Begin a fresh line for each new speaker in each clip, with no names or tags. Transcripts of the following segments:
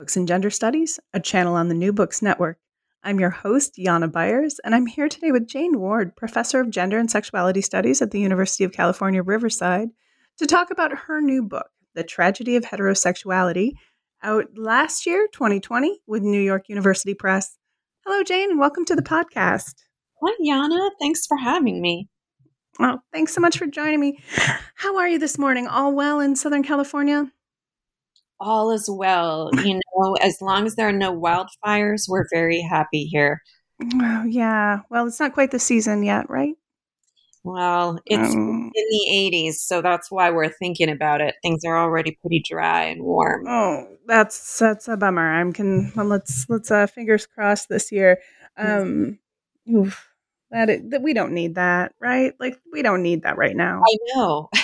Books and Gender Studies, a channel on the New Books Network. I'm your host, Yana Byers, and I'm here today with Jane Ward, professor of gender and sexuality studies at the University of California, Riverside, to talk about her new book, The Tragedy of Heterosexuality, out last year, 2020, with New York University Press. Hello, Jane, and welcome to the podcast.
Hi, Yana. Thanks for having me.
Oh, thanks so much for joining me. How are you this morning? All well in Southern California?
All is well. You know, as long as there are no wildfires, we're very happy here.
Oh, yeah. Well, it's not quite the season yet, right?
Well, it's um, in the 80s, so that's why we're thinking about it. Things are already pretty dry and warm.
Oh, that's that's a bummer. I'm can well, let's let's uh fingers crossed this year. Um oof, that it, that we don't need that, right? Like we don't need that right now.
I know.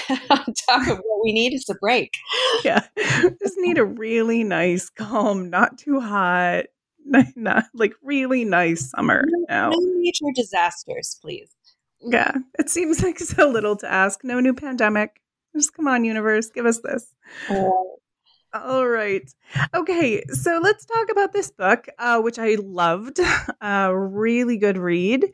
Top of what we need is a break.
Yeah, just need a really nice, calm, not too hot, not like really nice summer
no,
now.
No major disasters, please.
Yeah, it seems like so little to ask. No new pandemic. Just come on, universe, give us this. Oh. All right. Okay, so let's talk about this book, uh, which I loved. A uh, really good read.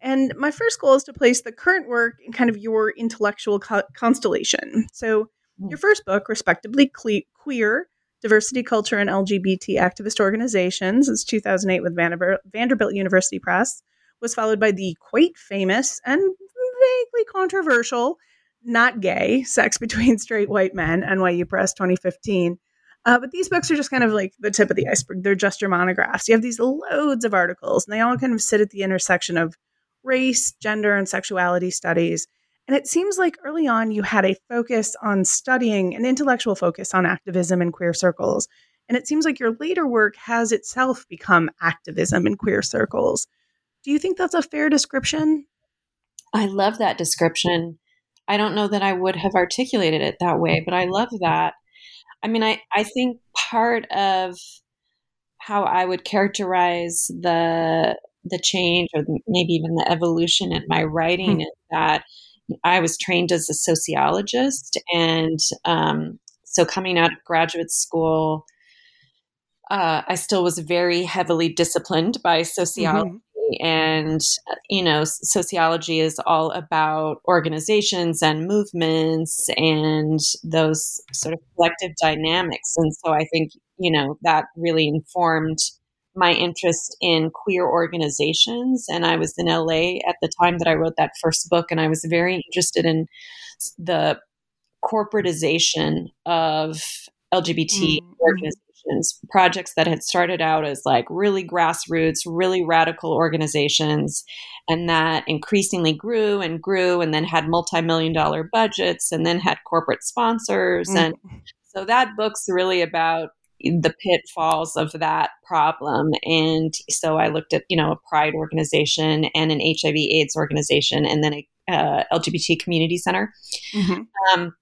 And my first goal is to place the current work in kind of your intellectual co- constellation. So, hmm. your first book, respectably, Queer, Diversity, Culture, and LGBT Activist Organizations, is 2008 with Vanderbilt, Vanderbilt University Press, was followed by the quite famous and vaguely controversial Not Gay Sex Between Straight White Men, NYU Press 2015. Uh, but these books are just kind of like the tip of the iceberg. They're just your monographs. You have these loads of articles, and they all kind of sit at the intersection of race, gender, and sexuality studies. And it seems like early on you had a focus on studying an intellectual focus on activism in queer circles. And it seems like your later work has itself become activism in queer circles. Do you think that's a fair description?
I love that description. I don't know that I would have articulated it that way, but I love that. I mean, I, I think part of how I would characterize the the change or maybe even the evolution in my writing hmm. is that I was trained as a sociologist. And um, so coming out of graduate school, uh, I still was very heavily disciplined by sociology. Mm-hmm. And, you know, sociology is all about organizations and movements and those sort of collective dynamics. And so I think, you know, that really informed my interest in queer organizations. And I was in LA at the time that I wrote that first book, and I was very interested in the corporatization of LGBT mm-hmm. organizations, projects that had started out as like really grassroots, really radical organizations, and that increasingly grew and grew, and then had multi million dollar budgets, and then had corporate sponsors. Mm-hmm. And so that book's really about the pitfalls of that problem. And so I looked at, you know, a pride organization and an HIV AIDS organization and then a uh, LGBT community center. Mm-hmm. Um,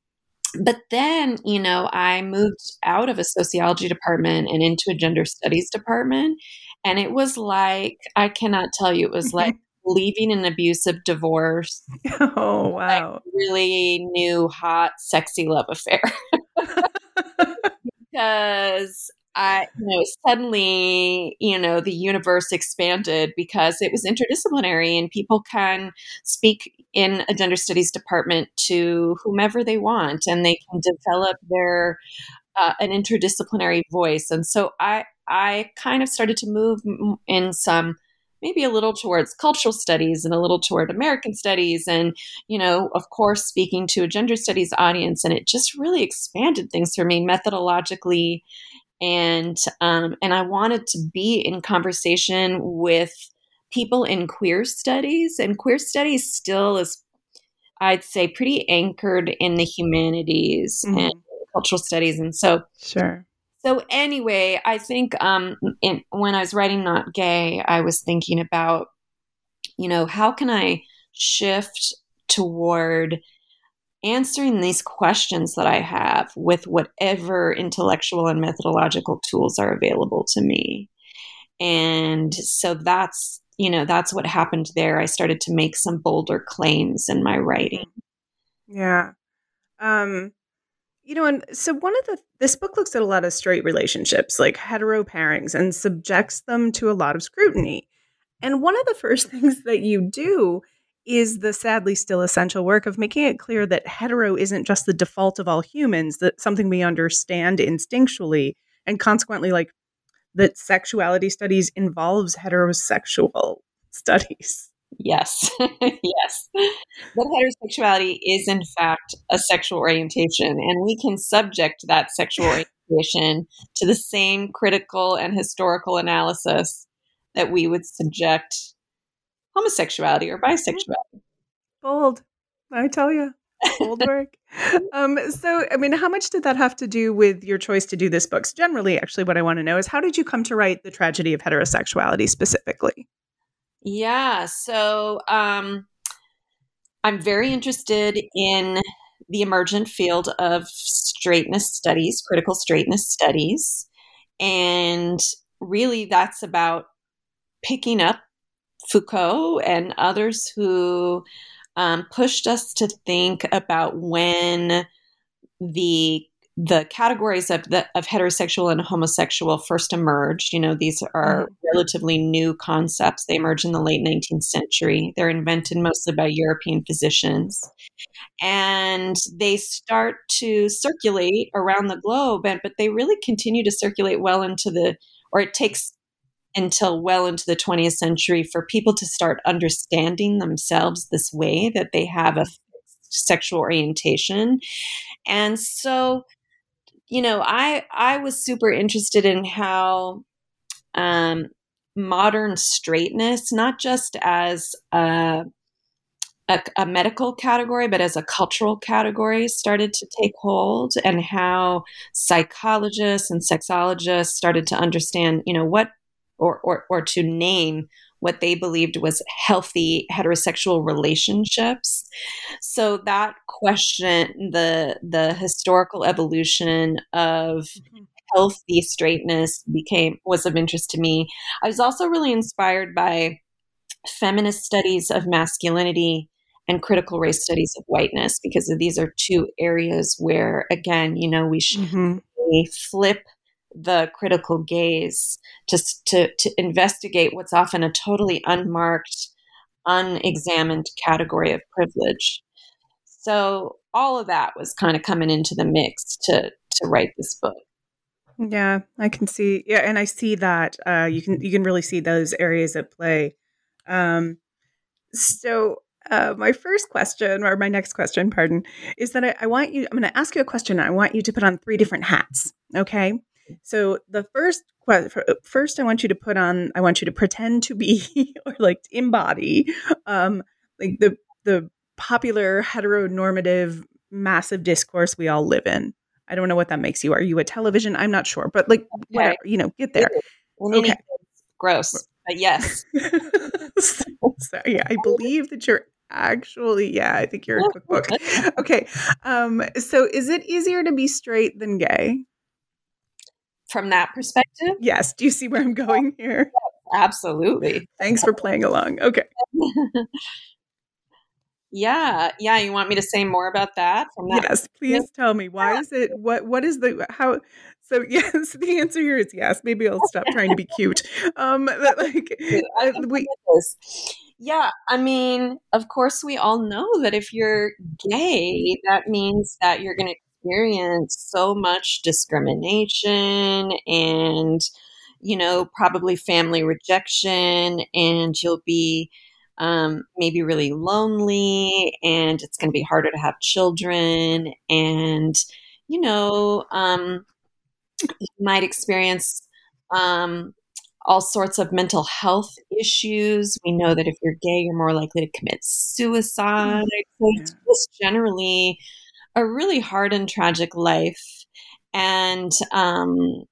but then, you know, I moved out of a sociology department and into a gender studies department. And it was like, I cannot tell you, it was like leaving an abusive divorce.
Oh, wow.
Like really new, hot, sexy love affair. because I, you know, suddenly, you know, the universe expanded because it was interdisciplinary and people can speak in a gender studies department to whomever they want and they can develop their, uh, an interdisciplinary voice. And so I, I kind of started to move in some, maybe a little towards cultural studies and a little toward American studies. And, you know, of course, speaking to a gender studies audience. And it just really expanded things for me methodologically. And, um, and I wanted to be in conversation with people in queer studies. And queer studies still is, I'd say, pretty anchored in the humanities. Mm-hmm. And cultural studies, and so
sure.
So anyway, I think um, in, when I was writing Not Gay, I was thinking about, you know, how can I shift toward answering these questions that I have with whatever intellectual and methodological tools are available to me. And so that's, you know, that's what happened there. I started to make some bolder claims in my writing.
Yeah. Um, you know, and so one of the this book looks at a lot of straight relationships, like hetero pairings, and subjects them to a lot of scrutiny. And one of the first things that you do is the sadly still essential work of making it clear that hetero isn't just the default of all humans, that something we understand instinctually, and consequently, like that sexuality studies involves heterosexual studies.
Yes, yes. That heterosexuality is, in fact, a sexual orientation, and we can subject that sexual orientation to the same critical and historical analysis that we would subject homosexuality or bisexuality.
Bold, I tell you. Bold work. um, so, I mean, how much did that have to do with your choice to do this book? So generally, actually, what I want to know is how did you come to write the tragedy of heterosexuality specifically?
Yeah. So um, I'm very interested in the emergent field of straightness studies, critical straightness studies. And really, that's about picking up Foucault and others who um, pushed us to think about when the the categories of the of heterosexual and homosexual first emerged. You know, these are mm-hmm. relatively new concepts. They emerged in the late 19th century. They're invented mostly by European physicians. And they start to circulate around the globe, and but they really continue to circulate well into the or it takes until well into the 20th century for people to start understanding themselves this way that they have a sexual orientation. And so you know, I I was super interested in how um, modern straightness, not just as a, a, a, medical category, but as a cultural category, started to take hold, and how psychologists and sexologists started to understand, you know, what or or, or to name what they believed was healthy heterosexual relationships. So that question, the the historical evolution of mm-hmm. healthy straightness became was of interest to me. I was also really inspired by feminist studies of masculinity and critical race studies of whiteness because these are two areas where again you know we should mm-hmm. flip the critical gaze to, to, to investigate what's often a totally unmarked, unexamined category of privilege. So all of that was kind of coming into the mix to to write this book.
Yeah, I can see. Yeah, and I see that uh, you can you can really see those areas at play. Um, so uh, my first question, or my next question, pardon, is that I, I want you. I'm going to ask you a question. I want you to put on three different hats. Okay. So the first question, first I want you to put on I want you to pretend to be or like embody um like the the popular heteronormative massive discourse we all live in. I don't know what that makes you. Are you a television? I'm not sure, but like okay. whatever, you know, get there.
okay. Gross. But yes.
so, so, yeah, I believe that you're actually yeah, I think you're a cookbook. okay. Um so is it easier to be straight than gay?
From that perspective.
Yes. Do you see where I'm going here?
Absolutely.
Thanks for playing along. Okay.
yeah. Yeah. You want me to say more about that from that?
Yes. Please tell me. Why is it what what is the how so yes, the answer here is yes. Maybe I'll stop trying to be cute. Um but like uh, we
yeah, I mean, of course, we all know that if you're gay, that means that you're going to experience so much discrimination and you know probably family rejection and you'll be um, maybe really lonely and it's going to be harder to have children and you know um, you might experience um, all sorts of mental health issues. We know that if you're gay, you're more likely to commit suicide. So it's just generally a really hard and tragic life. and um,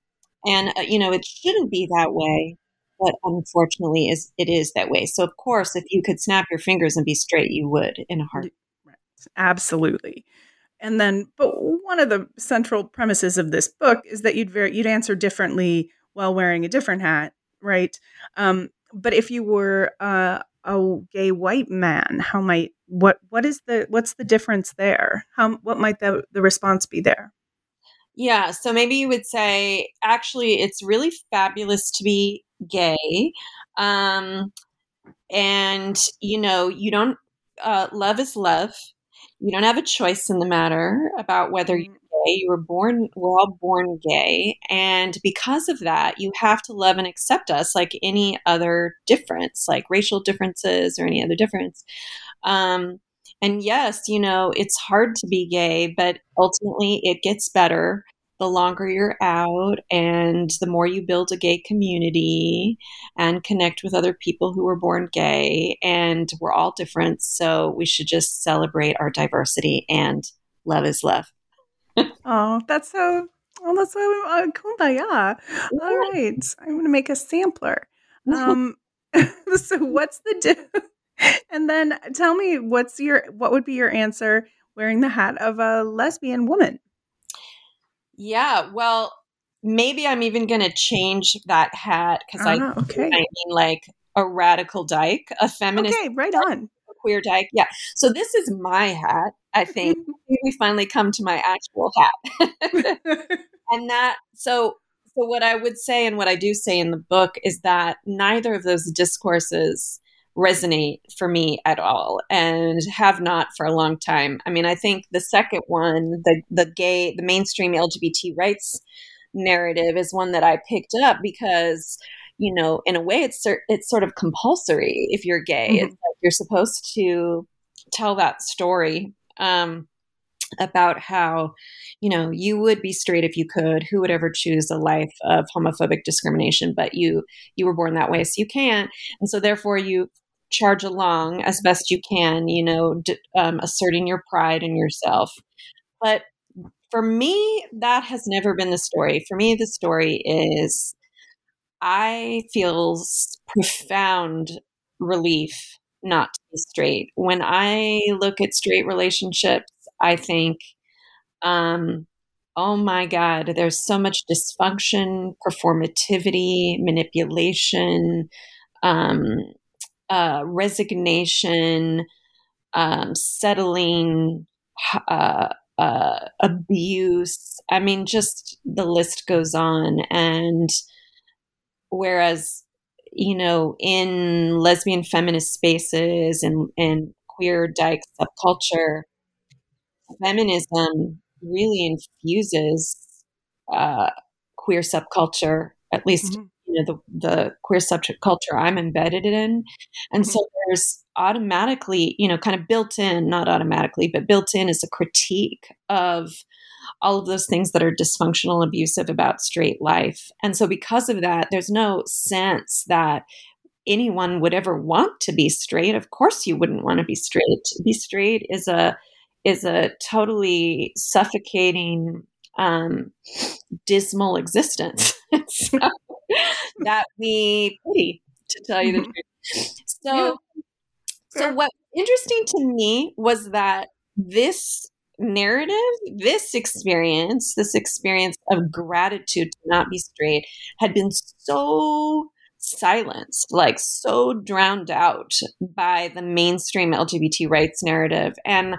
and uh, you know it shouldn't be that way but unfortunately is it is that way. So of course if you could snap your fingers and be straight you would in a heart
absolutely. And then but one of the central premises of this book is that you'd very you'd answer differently while wearing a different hat right? Um, but if you were uh, a gay white man how might what what is the what's the difference there how what might the the response be there
yeah so maybe you would say actually it's really fabulous to be gay um and you know you don't uh, love is love you don't have a choice in the matter about whether mm-hmm. Gay. You were born, we're all born gay. And because of that, you have to love and accept us like any other difference, like racial differences or any other difference. Um, and yes, you know, it's hard to be gay, but ultimately it gets better the longer you're out and the more you build a gay community and connect with other people who were born gay and we're all different so we should just celebrate our diversity and love is love
oh that's so oh that's so uh, kumbaya all right i'm going to make a sampler um so what's the di- and then tell me what's your what would be your answer wearing the hat of a lesbian woman
yeah, well, maybe I'm even going to change that hat because I, ah, okay. I mean like a radical dyke, a feminist.
Okay, right on.
Queer dyke. Yeah. So this is my hat, I think. we finally come to my actual hat. and that, so so what I would say and what I do say in the book is that neither of those discourses resonate for me at all and have not for a long time. I mean, I think the second one, the the gay, the mainstream LGBT rights narrative is one that I picked up because you know, in a way it's it's sort of compulsory if you're gay. Mm-hmm. It's like you're supposed to tell that story um, about how you know you would be straight if you could who would ever choose a life of homophobic discrimination but you you were born that way so you can't and so therefore you charge along as best you can, you know, d- um, asserting your pride in yourself. But for me, that has never been the story. For me, the story is I feel profound relief not to be straight. When I look at straight relationships, I think, um, oh my God, there's so much dysfunction, performativity, manipulation, um, uh, resignation, um, settling, uh, uh, abuse. I mean, just the list goes on. And whereas, you know, in lesbian feminist spaces and, and queer dyke subculture, feminism really infuses uh, queer subculture, at least mm-hmm you know the the queer subject culture I'm embedded in, and mm-hmm. so there's automatically you know kind of built in, not automatically, but built in is a critique of all of those things that are dysfunctional, abusive about straight life, and so because of that, there's no sense that anyone would ever want to be straight. Of course, you wouldn't want to be straight. Be straight is a is a totally suffocating um, dismal existence. so, that we pity, to tell you the mm-hmm. truth. So, yeah. so what interesting to me was that this narrative, this experience, this experience of gratitude to not be straight, had been so silenced, like so drowned out by the mainstream LGBT rights narrative. And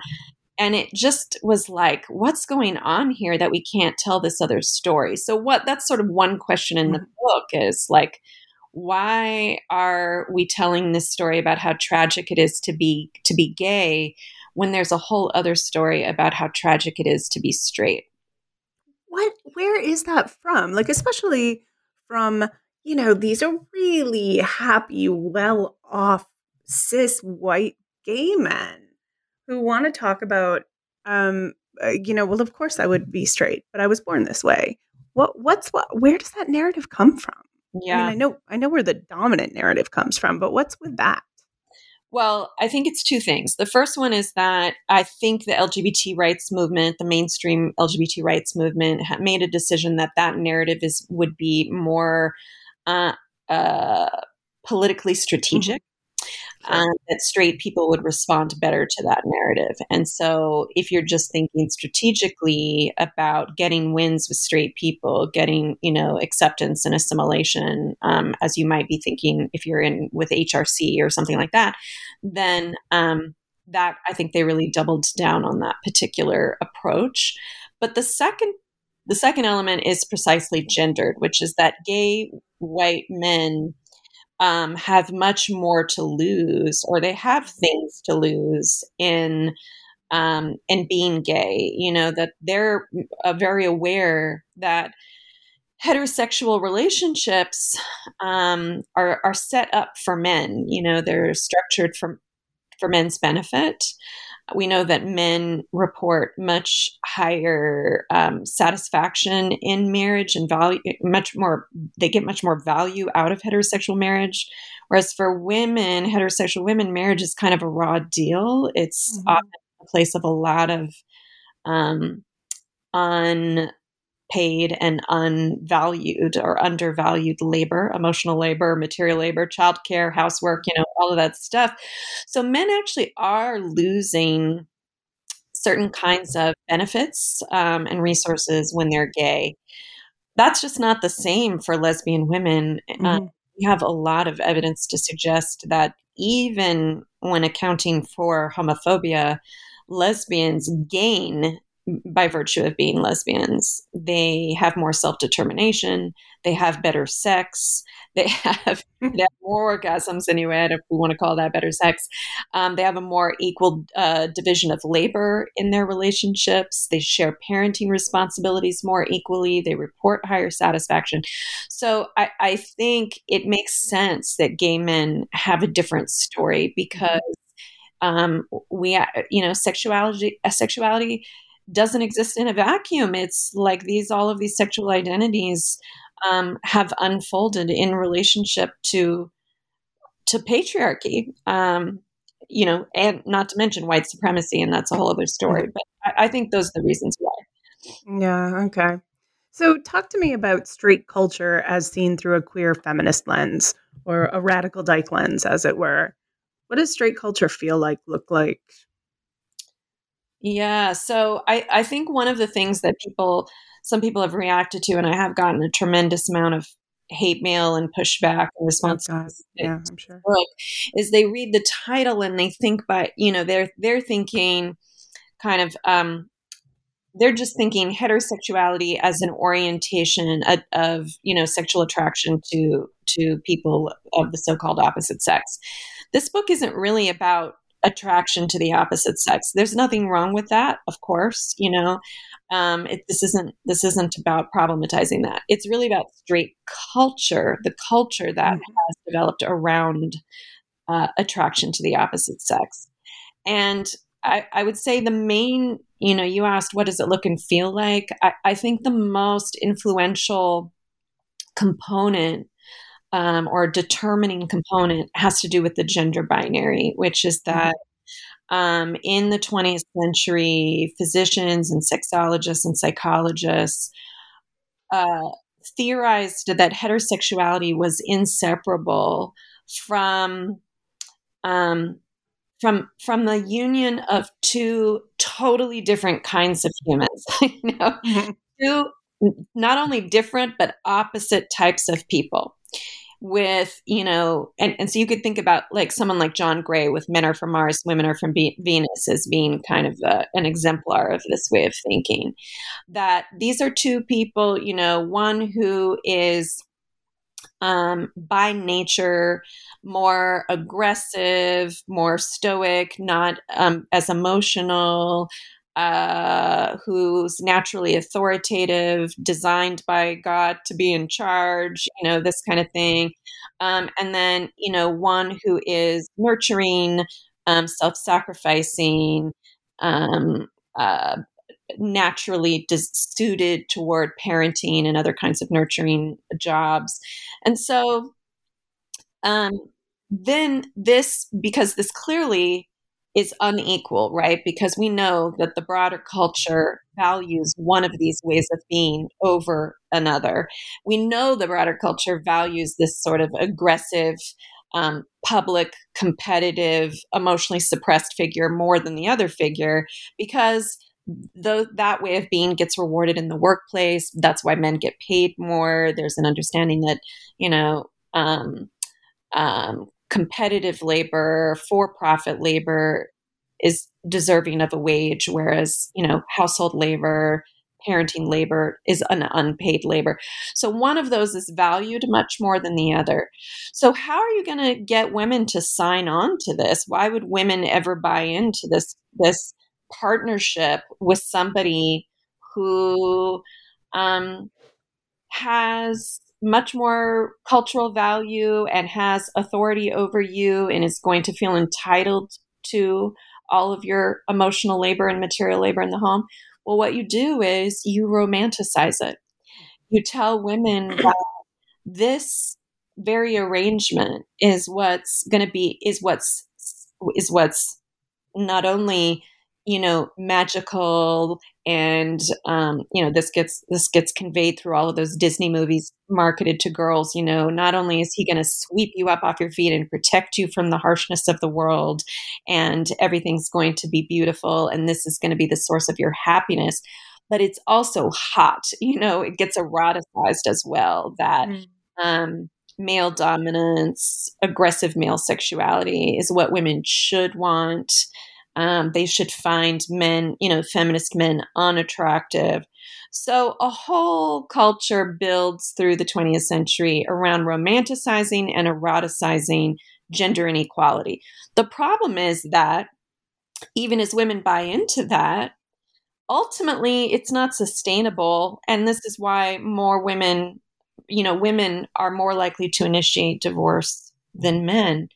and it just was like what's going on here that we can't tell this other story so what that's sort of one question in the mm-hmm. book is like why are we telling this story about how tragic it is to be to be gay when there's a whole other story about how tragic it is to be straight
what where is that from like especially from you know these are really happy well off cis white gay men who want to talk about, um, uh, you know, well, of course I would be straight, but I was born this way. What, what's what? Where does that narrative come from?
Yeah,
I, mean, I know, I know where the dominant narrative comes from, but what's with that?
Well, I think it's two things. The first one is that I think the LGBT rights movement, the mainstream LGBT rights movement, made a decision that that narrative is would be more uh, uh, politically strategic. Mm-hmm. Um, that straight people would respond better to that narrative. And so, if you're just thinking strategically about getting wins with straight people, getting you know acceptance and assimilation, um, as you might be thinking if you're in with HRC or something like that, then um, that I think they really doubled down on that particular approach. But the second the second element is precisely gendered, which is that gay white men um, have much more to lose, or they have things to lose in um, in being gay. You know that they're uh, very aware that heterosexual relationships um, are are set up for men. You know they're structured for for men's benefit we know that men report much higher um, satisfaction in marriage and value much more they get much more value out of heterosexual marriage whereas for women heterosexual women marriage is kind of a raw deal it's mm-hmm. often a place of a lot of um, un paid and unvalued or undervalued labor, emotional labor, material labor, childcare, housework, you know, all of that stuff. So men actually are losing certain kinds of benefits um, and resources when they're gay. That's just not the same for lesbian women. Uh, mm-hmm. We have a lot of evidence to suggest that even when accounting for homophobia, lesbians gain by virtue of being lesbians. They have more self determination. They have better sex. They have, they have more orgasms, anyway, if we want to call that better sex. Um, they have a more equal uh, division of labor in their relationships. They share parenting responsibilities more equally. They report higher satisfaction. So I, I think it makes sense that gay men have a different story because um, we, you know, sexuality, sexuality doesn't exist in a vacuum. It's like these all of these sexual identities um, have unfolded in relationship to to patriarchy. Um, you know, and not to mention white supremacy, and that's a whole other story. But I, I think those are the reasons why.
Yeah. Okay. So, talk to me about straight culture as seen through a queer feminist lens or a radical dyke lens, as it were. What does straight culture feel like, look like?
Yeah. So I, I think one of the things that people, some people have reacted to, and I have gotten a tremendous amount of hate mail and pushback and response. Oh
yeah, I'm sure.
Book, is they read the title and they think, but you know, they're they're thinking, kind of, um, they're just thinking heterosexuality as an orientation of, of you know sexual attraction to to people of the so-called opposite sex. This book isn't really about attraction to the opposite sex. There's nothing wrong with that, of course. You know, um, it, this isn't this isn't about problematizing that. It's really about straight culture, the culture that mm-hmm. has developed around uh, attraction to the opposite sex, and I, I, would say the main, you know, you asked what does it look and feel like. I, I think the most influential component um, or determining component has to do with the gender binary, which is mm-hmm. that um, in the 20th century, physicians and sexologists and psychologists uh, theorized that heterosexuality was inseparable from um, from from the union of two totally different kinds of humans. you know, mm-hmm. two not only different but opposite types of people with you know and, and so you could think about like someone like john gray with men are from mars women are from Be- venus as being kind of a, an exemplar of this way of thinking that these are two people you know one who is um, by nature more aggressive more stoic not um, as emotional uh, who's naturally authoritative, designed by God to be in charge, you know, this kind of thing. Um, and then, you know, one who is nurturing, um, self sacrificing, um, uh, naturally dis- suited toward parenting and other kinds of nurturing jobs. And so, um, then this, because this clearly is unequal, right? Because we know that the broader culture values one of these ways of being over another. We know the broader culture values this sort of aggressive, um, public, competitive, emotionally suppressed figure more than the other figure because though that way of being gets rewarded in the workplace that's why men get paid more there's an understanding that you know um, um, competitive labor for profit labor is deserving of a wage whereas you know household labor parenting labor is an unpaid labor. So one of those is valued much more than the other. So how are you going to get women to sign on to this? Why would women ever buy into this this partnership with somebody who um, has much more cultural value and has authority over you and is going to feel entitled to all of your emotional labor and material labor in the home. Well, what you do is you romanticize it. You tell women that this very arrangement is what's going to be is what's is what's not only you know magical and um, you know this gets this gets conveyed through all of those disney movies marketed to girls you know not only is he going to sweep you up off your feet and protect you from the harshness of the world and everything's going to be beautiful and this is going to be the source of your happiness but it's also hot you know it gets eroticized as well that mm. um, male dominance aggressive male sexuality is what women should want um, they should find men, you know, feminist men unattractive. So a whole culture builds through the 20th century around romanticizing and eroticizing gender inequality. The problem is that even as women buy into that, ultimately it's not sustainable. And this is why more women, you know, women are more likely to initiate divorce than men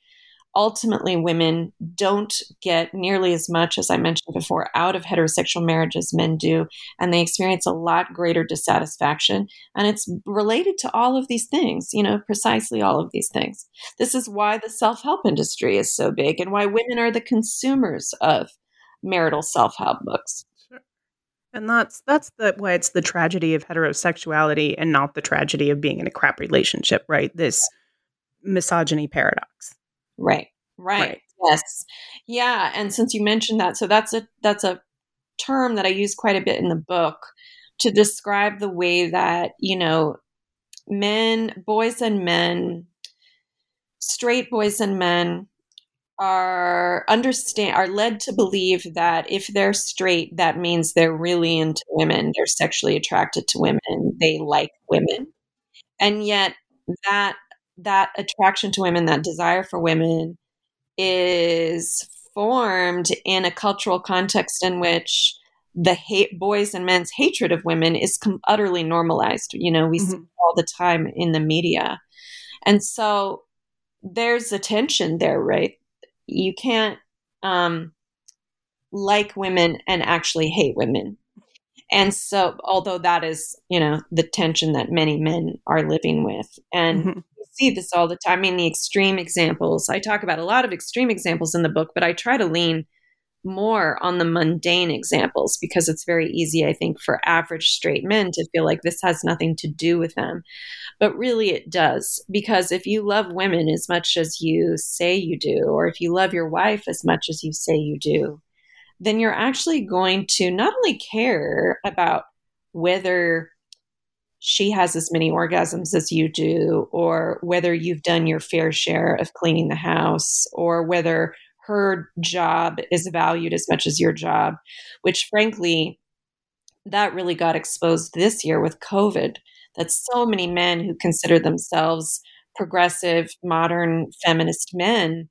ultimately women don't get nearly as much as i mentioned before out of heterosexual marriage as men do and they experience a lot greater dissatisfaction. And it's related to all of these things you know precisely all of these things. This is why the self-help industry is so big and why women are the consumers of marital self-help books.
And that's that's the why it's the tragedy of heterosexuality and not the tragedy of being in a crap relationship right? This misogyny paradox
Right. Right. right. Yes. Yeah. And since you mentioned that, so that's a that's a term that I use quite a bit in the book to describe the way that, you know, men, boys and men, straight boys and men are understand are led to believe that if they're straight that means they're really into women they're sexually attracted to women they like women and yet that that attraction to women, that desire for women, is formed in a cultural context in which the hate boys and men's hatred of women is com- utterly normalized. You know, we mm-hmm. see all the time in the media. And so there's a tension there, right? You can't um, like women and actually hate women. And so, although that is, you know, the tension that many men are living with. And mm-hmm see this all the time. I mean, the extreme examples. I talk about a lot of extreme examples in the book, but I try to lean more on the mundane examples because it's very easy, I think, for average straight men to feel like this has nothing to do with them. But really, it does. Because if you love women as much as you say you do, or if you love your wife as much as you say you do, then you're actually going to not only care about whether she has as many orgasms as you do, or whether you've done your fair share of cleaning the house, or whether her job is valued as much as your job, which frankly, that really got exposed this year with COVID. That so many men who consider themselves progressive, modern, feminist men,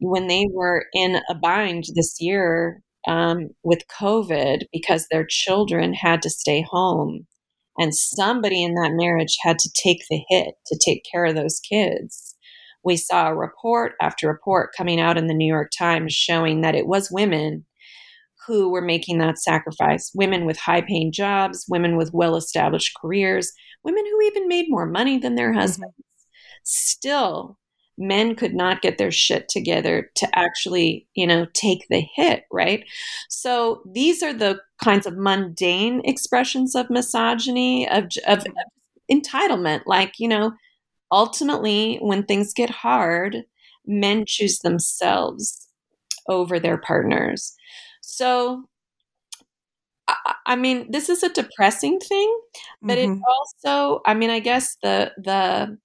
when they were in a bind this year um, with COVID because their children had to stay home and somebody in that marriage had to take the hit to take care of those kids. We saw a report after report coming out in the New York Times showing that it was women who were making that sacrifice women with high paying jobs, women with well established careers, women who even made more money than their mm-hmm. husbands. Mm-hmm. Still, men could not get their shit together to actually, you know, take the hit, right? So these are the kinds of mundane expressions of misogyny, of, of, of entitlement. Like, you know, ultimately, when things get hard, men choose themselves over their partners. So, I, I mean, this is a depressing thing, but mm-hmm. it also, I mean, I guess the the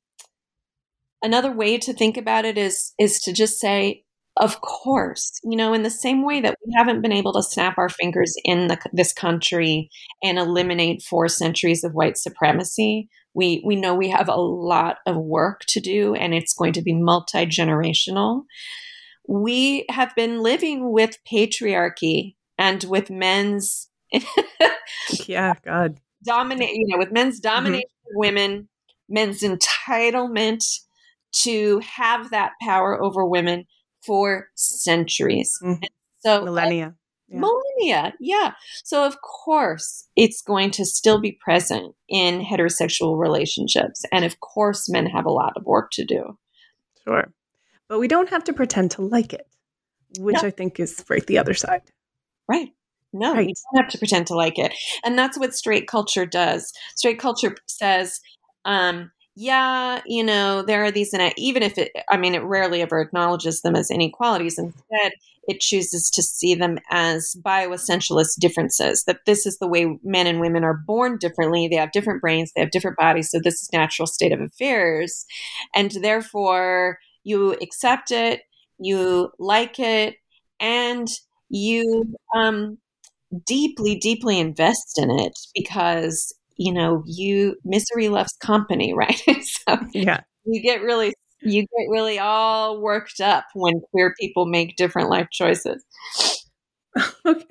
another way to think about it is is to just say of course you know in the same way that we haven't been able to snap our fingers in the, this country and eliminate four centuries of white supremacy we we know we have a lot of work to do and it's going to be multi-generational we have been living with patriarchy and with men's
yeah god
dominate you know with men's mm-hmm. domination mm-hmm. of women men's entitlement to have that power over women for centuries. Mm-hmm.
So millennia.
Yeah. Millennia, yeah. So, of course, it's going to still be present in heterosexual relationships. And of course, men have a lot of work to do.
Sure. But we don't have to pretend to like it, which no. I think is right the other side.
Right. No, right. you don't have to pretend to like it. And that's what straight culture does. Straight culture says, um, yeah, you know, there are these, and even if it, I mean, it rarely ever acknowledges them as inequalities. Instead, it chooses to see them as bioessentialist differences, that this is the way men and women are born differently. They have different brains, they have different bodies. So this is natural state of affairs. And therefore, you accept it, you like it, and you um, deeply, deeply invest in it because you know, you misery loves company, right? so
yeah,
you get really you get really all worked up when queer people make different life choices.
okay.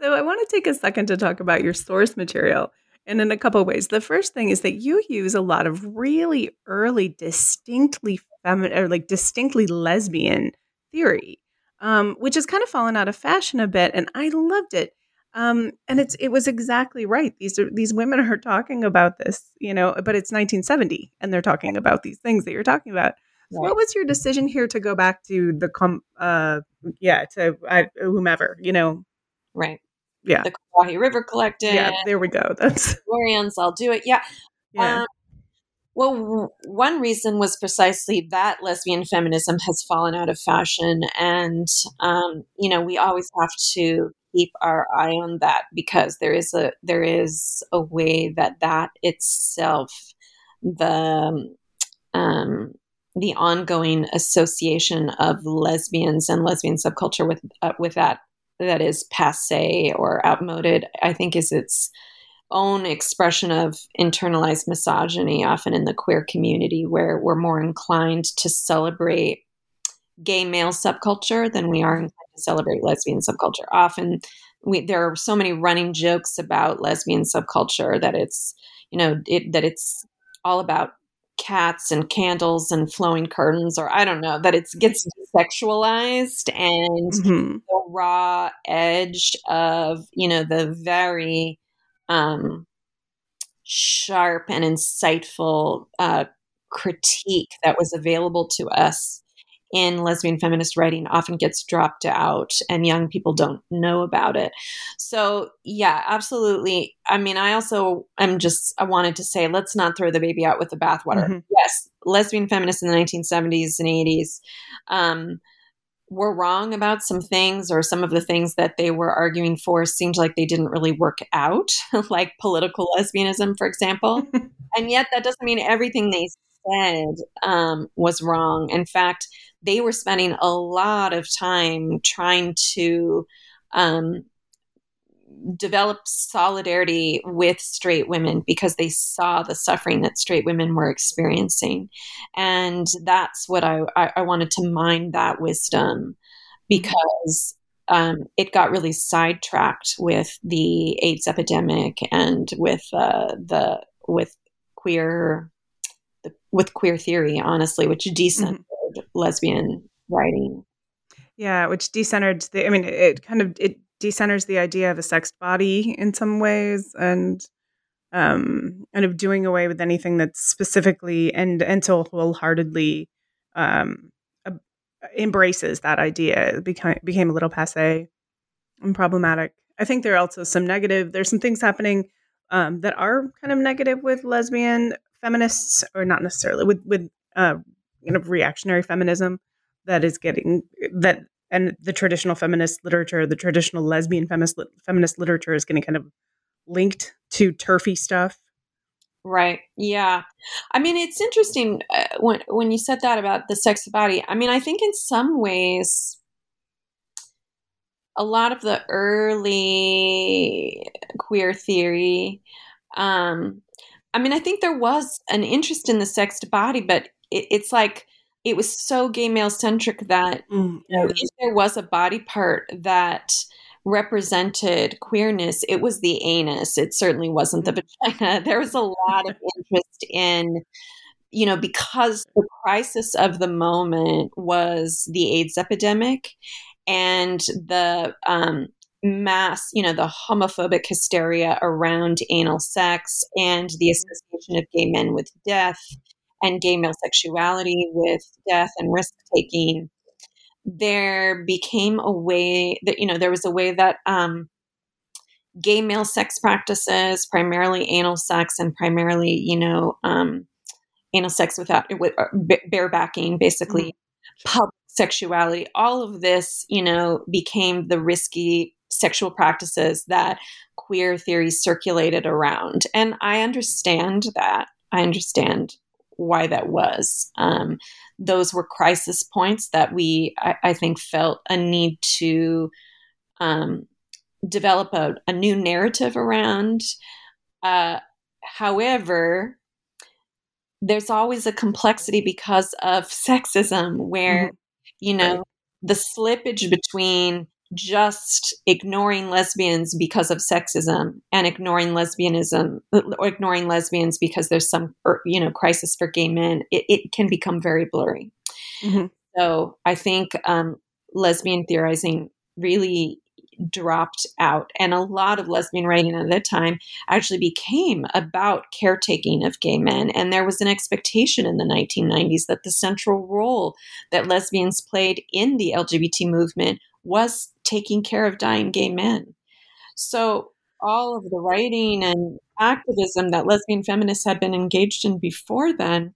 So I want to take a second to talk about your source material and in a couple ways. The first thing is that you use a lot of really early, distinctly feminine or like distinctly lesbian theory, um, which has kind of fallen out of fashion a bit, and I loved it. Um, and it's it was exactly right. These are these women are talking about this, you know, but it's 1970, and they're talking about these things that you're talking about. So what was your decision here to go back to the com? Uh, yeah, to uh, whomever, you know,
right?
Yeah,
the Combahee River Collective.
Yeah, there we go. That's
Glorians. I'll do it. Yeah. Yeah. Um, well, w- one reason was precisely that lesbian feminism has fallen out of fashion. And, um, you know, we always have to keep our eye on that because there is a there is a way that that itself the um, the ongoing association of lesbians and lesbian subculture with uh, with that that is passe or outmoded i think is its own expression of internalized misogyny often in the queer community where we're more inclined to celebrate gay male subculture than we are to celebrate lesbian subculture. Often, we, there are so many running jokes about lesbian subculture that it's you know it, that it's all about cats and candles and flowing curtains or i don't know that it gets sexualized and mm-hmm. the raw edge of you know the very um sharp and insightful uh, critique that was available to us in lesbian feminist writing often gets dropped out and young people don't know about it. So, yeah, absolutely. I mean, I also am just, I wanted to say, let's not throw the baby out with the bathwater. Mm-hmm. Yes, lesbian feminists in the 1970s and 80s. Um, were wrong about some things, or some of the things that they were arguing for seemed like they didn't really work out, like political lesbianism, for example. and yet, that doesn't mean everything they said um, was wrong. In fact, they were spending a lot of time trying to um, develop solidarity with straight women because they saw the suffering that straight women were experiencing. And that's what I, I, I wanted to mine that wisdom because um, it got really sidetracked with the AIDS epidemic and with uh, the with queer with queer theory, honestly, which decentered mm-hmm. lesbian writing.
Yeah, which decentered the. I mean, it kind of it decenters the idea of a sexed body in some ways, and um, kind of doing away with anything that's specifically and until wholeheartedly um, embraces that idea. It became became a little passe and problematic. I think there are also some negative. There's some things happening um, that are kind of negative with lesbian feminists, or not necessarily with with uh, kind of reactionary feminism that is getting that and the traditional feminist literature, the traditional lesbian feminist feminist literature is getting kind of linked to turfy stuff.
Right. Yeah. I mean, it's interesting uh, when when you said that about the sex body. I mean, I think in some ways, a lot of the early queer theory. Um, I mean, I think there was an interest in the sexed body, but it, it's like it was so gay male centric that mm, yeah. if there was a body part that represented queerness, it was the anus. It certainly wasn't the mm. vagina. There was a lot of interest in, you know, because the crisis of the moment was the AIDS epidemic and the um, mass, you know, the homophobic hysteria around anal sex and the mm. association of gay men with death and gay male sexuality with death and risk taking, there became a way that, you know, there was a way that um, gay male sex practices, primarily anal sex and primarily, you know, um, anal sex without with uh, barebacking, basically mm-hmm. public sexuality, all of this, you know, became the risky sexual practices that queer theories circulated around. And I understand that. I understand why that was. Um, those were crisis points that we, I, I think, felt a need to um, develop a, a, new narrative around. Uh, however, there's always a complexity because of sexism where, mm-hmm. you know, the slippage between just ignoring lesbians because of sexism and ignoring lesbianism or ignoring lesbians because there's some you know crisis for gay men it, it can become very blurry mm-hmm. so i think um, lesbian theorizing really dropped out and a lot of lesbian writing at that time actually became about caretaking of gay men and there was an expectation in the 1990s that the central role that lesbians played in the lgbt movement was taking care of dying gay men. So, all of the writing and activism that lesbian feminists had been engaged in before then,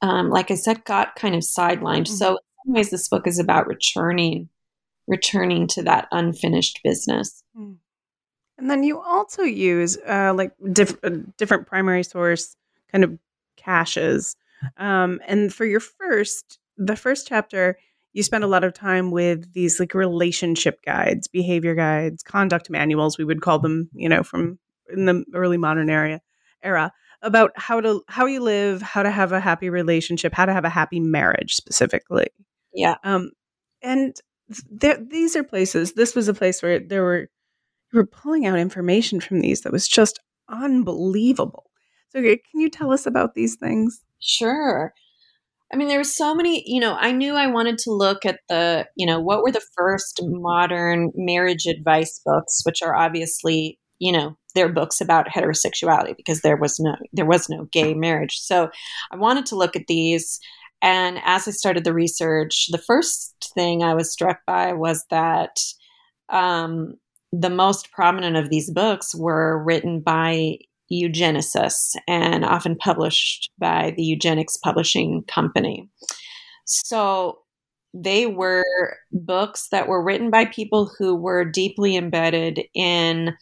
um, like I said, got kind of sidelined. Mm-hmm. So, in some ways, this book is about returning, returning to that unfinished business.
Mm. And then you also use uh, like diff- uh, different primary source kind of caches. Um, and for your first, the first chapter, you spend a lot of time with these like relationship guides, behavior guides, conduct manuals, we would call them, you know, from in the early modern era era about how to how you live, how to have a happy relationship, how to have a happy marriage specifically.
Yeah.
Um and there, these are places. This was a place where there were you were pulling out information from these that was just unbelievable. So, can you tell us about these things?
Sure. I mean, there were so many, you know, I knew I wanted to look at the, you know, what were the first modern marriage advice books, which are obviously, you know, they're books about heterosexuality because there was no there was no gay marriage. So I wanted to look at these. And as I started the research, the first thing I was struck by was that um, the most prominent of these books were written by eugenicists and often published by the eugenics publishing company. So they were books that were written by people who were deeply embedded in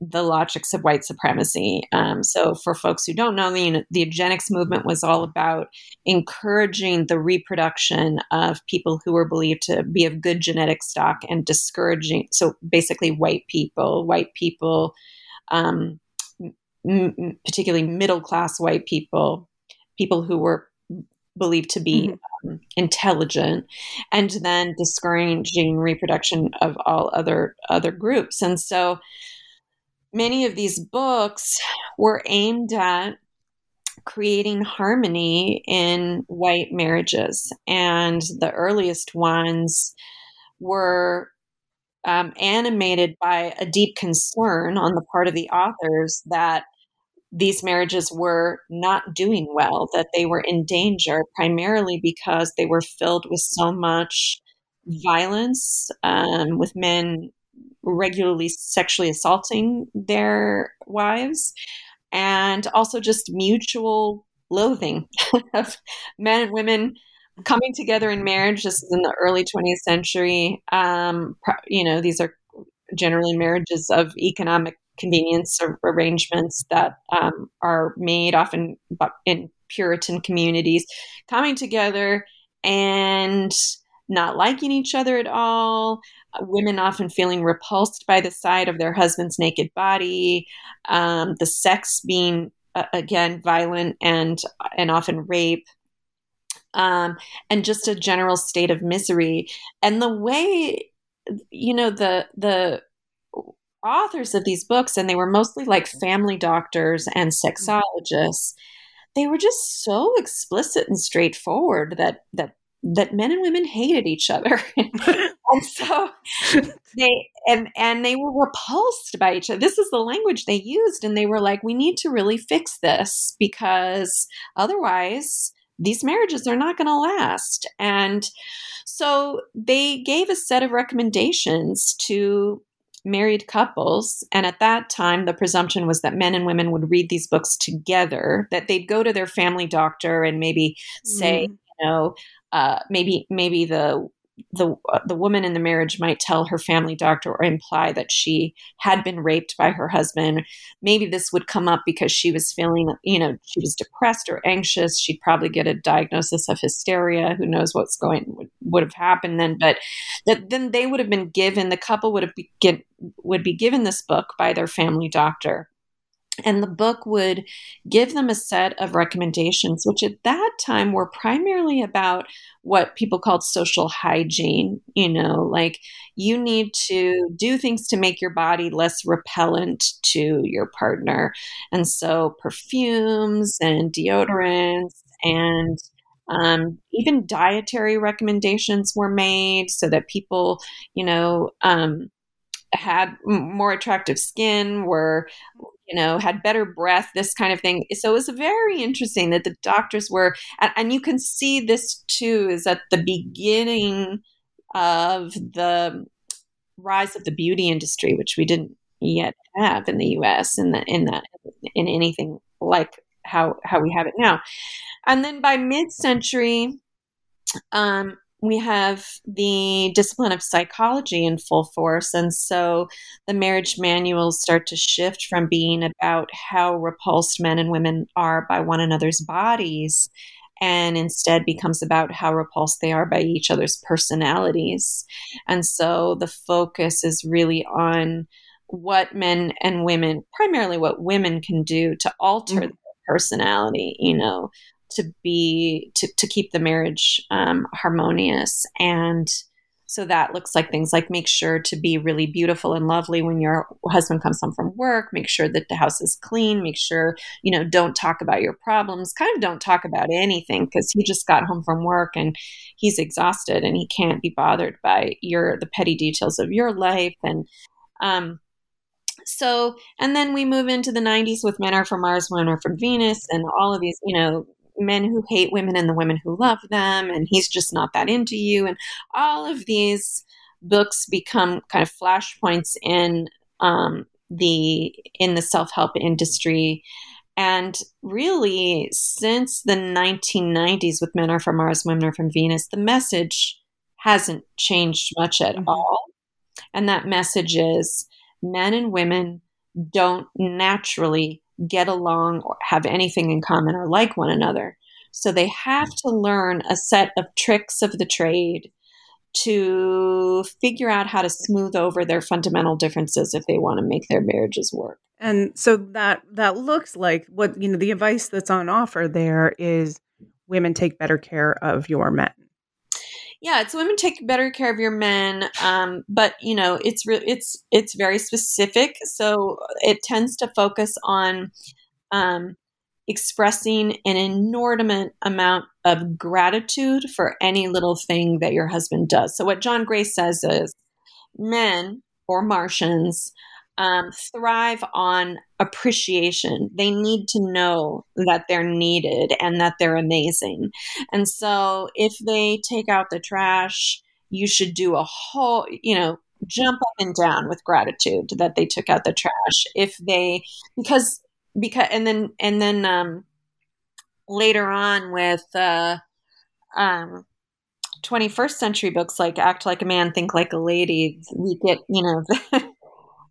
the logics of white supremacy. Um, so, for folks who don't know, the, the eugenics movement was all about encouraging the reproduction of people who were believed to be of good genetic stock and discouraging, so basically, white people, white people. Um, m- particularly middle class white people, people who were believed to be mm-hmm. um, intelligent, and then discouraging reproduction of all other other groups. And so, many of these books were aimed at creating harmony in white marriages, and the earliest ones were um, animated by a deep concern on the part of the authors that these marriages were not doing well, that they were in danger, primarily because they were filled with so much violence, um, with men regularly sexually assaulting their wives, and also just mutual loathing of men and women coming together in marriage. This is in the early 20th century. Um, you know, these are generally marriages of economic convenience arrangements that um, are made often in Puritan communities, coming together and not liking each other at all. Uh, women often feeling repulsed by the sight of their husband's naked body. Um, the sex being uh, again violent and and often rape. Um, and just a general state of misery. And the way, you know, the the authors of these books, and they were mostly like family doctors and sexologists, they were just so explicit and straightforward that that that men and women hated each other. and so they and and they were repulsed by each other. This is the language they used and they were like we need to really fix this because otherwise these marriages are not going to last. And so they gave a set of recommendations to married couples. And at that time, the presumption was that men and women would read these books together, that they'd go to their family doctor and maybe say, mm. you know, uh, maybe maybe the the uh, the woman in the marriage might tell her family doctor or imply that she had been raped by her husband. Maybe this would come up because she was feeling you know she was depressed or anxious. She'd probably get a diagnosis of hysteria. Who knows what's going would, would have happened then. But that then they would have been given the couple would have be, get, would be given this book by their family doctor and the book would give them a set of recommendations, which at that time were primarily about what people called social hygiene. You know, like you need to do things to make your body less repellent to your partner. And so perfumes and deodorants and um, even dietary recommendations were made so that people, you know, um, had more attractive skin, were you know, had better breath, this kind of thing. So it was very interesting that the doctors were, and, and you can see this too, is at the beginning of the rise of the beauty industry, which we didn't yet have in the U.S. in the in that in anything like how how we have it now. And then by mid-century, um, we have the discipline of psychology in full force. And so the marriage manuals start to shift from being about how repulsed men and women are by one another's bodies and instead becomes about how repulsed they are by each other's personalities. And so the focus is really on what men and women, primarily what women can do to alter mm-hmm. their personality, you know, to be to, to keep the marriage um, harmonious. And so that looks like things like make sure to be really beautiful and lovely when your husband comes home from work. Make sure that the house is clean. Make sure you know don't talk about your problems. Kind of don't talk about anything because he just got home from work and he's exhausted and he can't be bothered by your the petty details of your life. And um so and then we move into the 90s with men are from mars women are from venus and all of these you know men who hate women and the women who love them, and he's just not that into you. And all of these books become kind of flashpoints in um, the in the self help industry. And really, since the 1990s, with Men Are From Mars, Women Are From Venus, the message hasn't changed much at mm-hmm. all. And that message is men and women don't naturally get along or have anything in common or like one another. So they have to learn a set of tricks of the trade to figure out how to smooth over their fundamental differences if they want to make their marriages work.
And so that that looks like what you know the advice that's on offer there is women take better care of your men
yeah, it's women take better care of your men, um, but you know it's re- it's it's very specific. So it tends to focus on um, expressing an inordinate amount of gratitude for any little thing that your husband does. So what John Gray says is, men or Martians um, thrive on appreciation. They need to know that they're needed and that they're amazing. And so if they take out the trash, you should do a whole, you know, jump up and down with gratitude that they took out the trash. If they, because, because, and then, and then, um, later on with, uh, um, 21st century books like Act Like a Man, Think Like a Lady, we get, you know,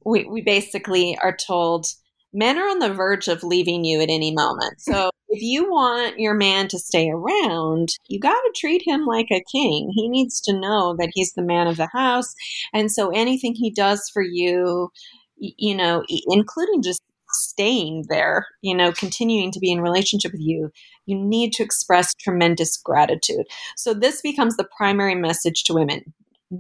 we, we basically are told men are on the verge of leaving you at any moment. So if you want your man to stay around, you got to treat him like a king. He needs to know that he's the man of the house. And so anything he does for you, you know, including just staying there, you know, continuing to be in relationship with you, you need to express tremendous gratitude. So this becomes the primary message to women.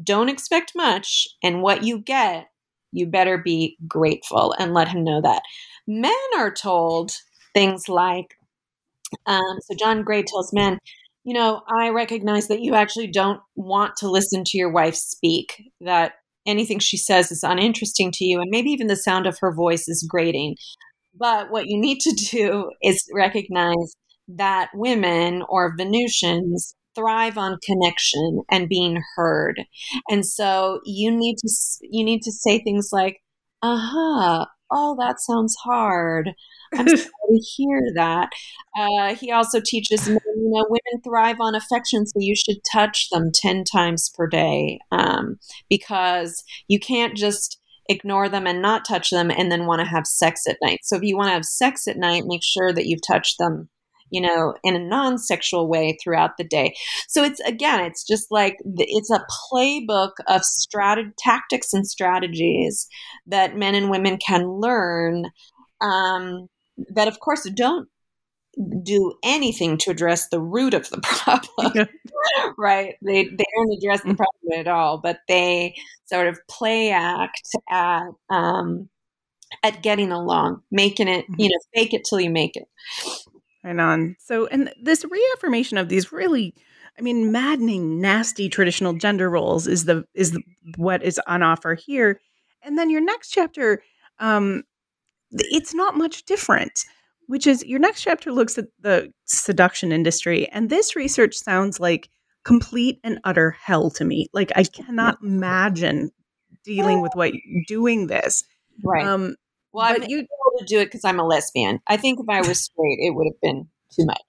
Don't expect much, and what you get you better be grateful and let him know that. Men are told things like, um, so John Gray tells men, you know, I recognize that you actually don't want to listen to your wife speak, that anything she says is uninteresting to you, and maybe even the sound of her voice is grating. But what you need to do is recognize that women or Venusians thrive on connection and being heard. And so you need to you need to say things like, "Aha, uh-huh. oh, that sounds hard. I'm sorry to hear that." Uh, he also teaches men, you know, women thrive on affection, so you should touch them ten times per day um, because you can't just ignore them and not touch them and then want to have sex at night. So if you want to have sex at night, make sure that you've touched them you know, in a non sexual way throughout the day. So it's again, it's just like it's a playbook of strat- tactics and strategies that men and women can learn. Um, that, of course, don't do anything to address the root of the problem right they, they don't address the mm. problem at all but they sort of play act at um, at getting along making it you mm-hmm. know fake it till you make it
Right on. So, and this reaffirmation of these really, I mean, maddening, nasty traditional gender roles is the is the, what is on offer here. And then your next chapter, um, it's not much different. Which is your next chapter looks at the seduction industry, and this research sounds like complete and utter hell to me. Like I cannot imagine dealing with what doing this.
Right. Um, well, I'm you, able to do it because I'm a lesbian. I think if I was straight, it would have been too much.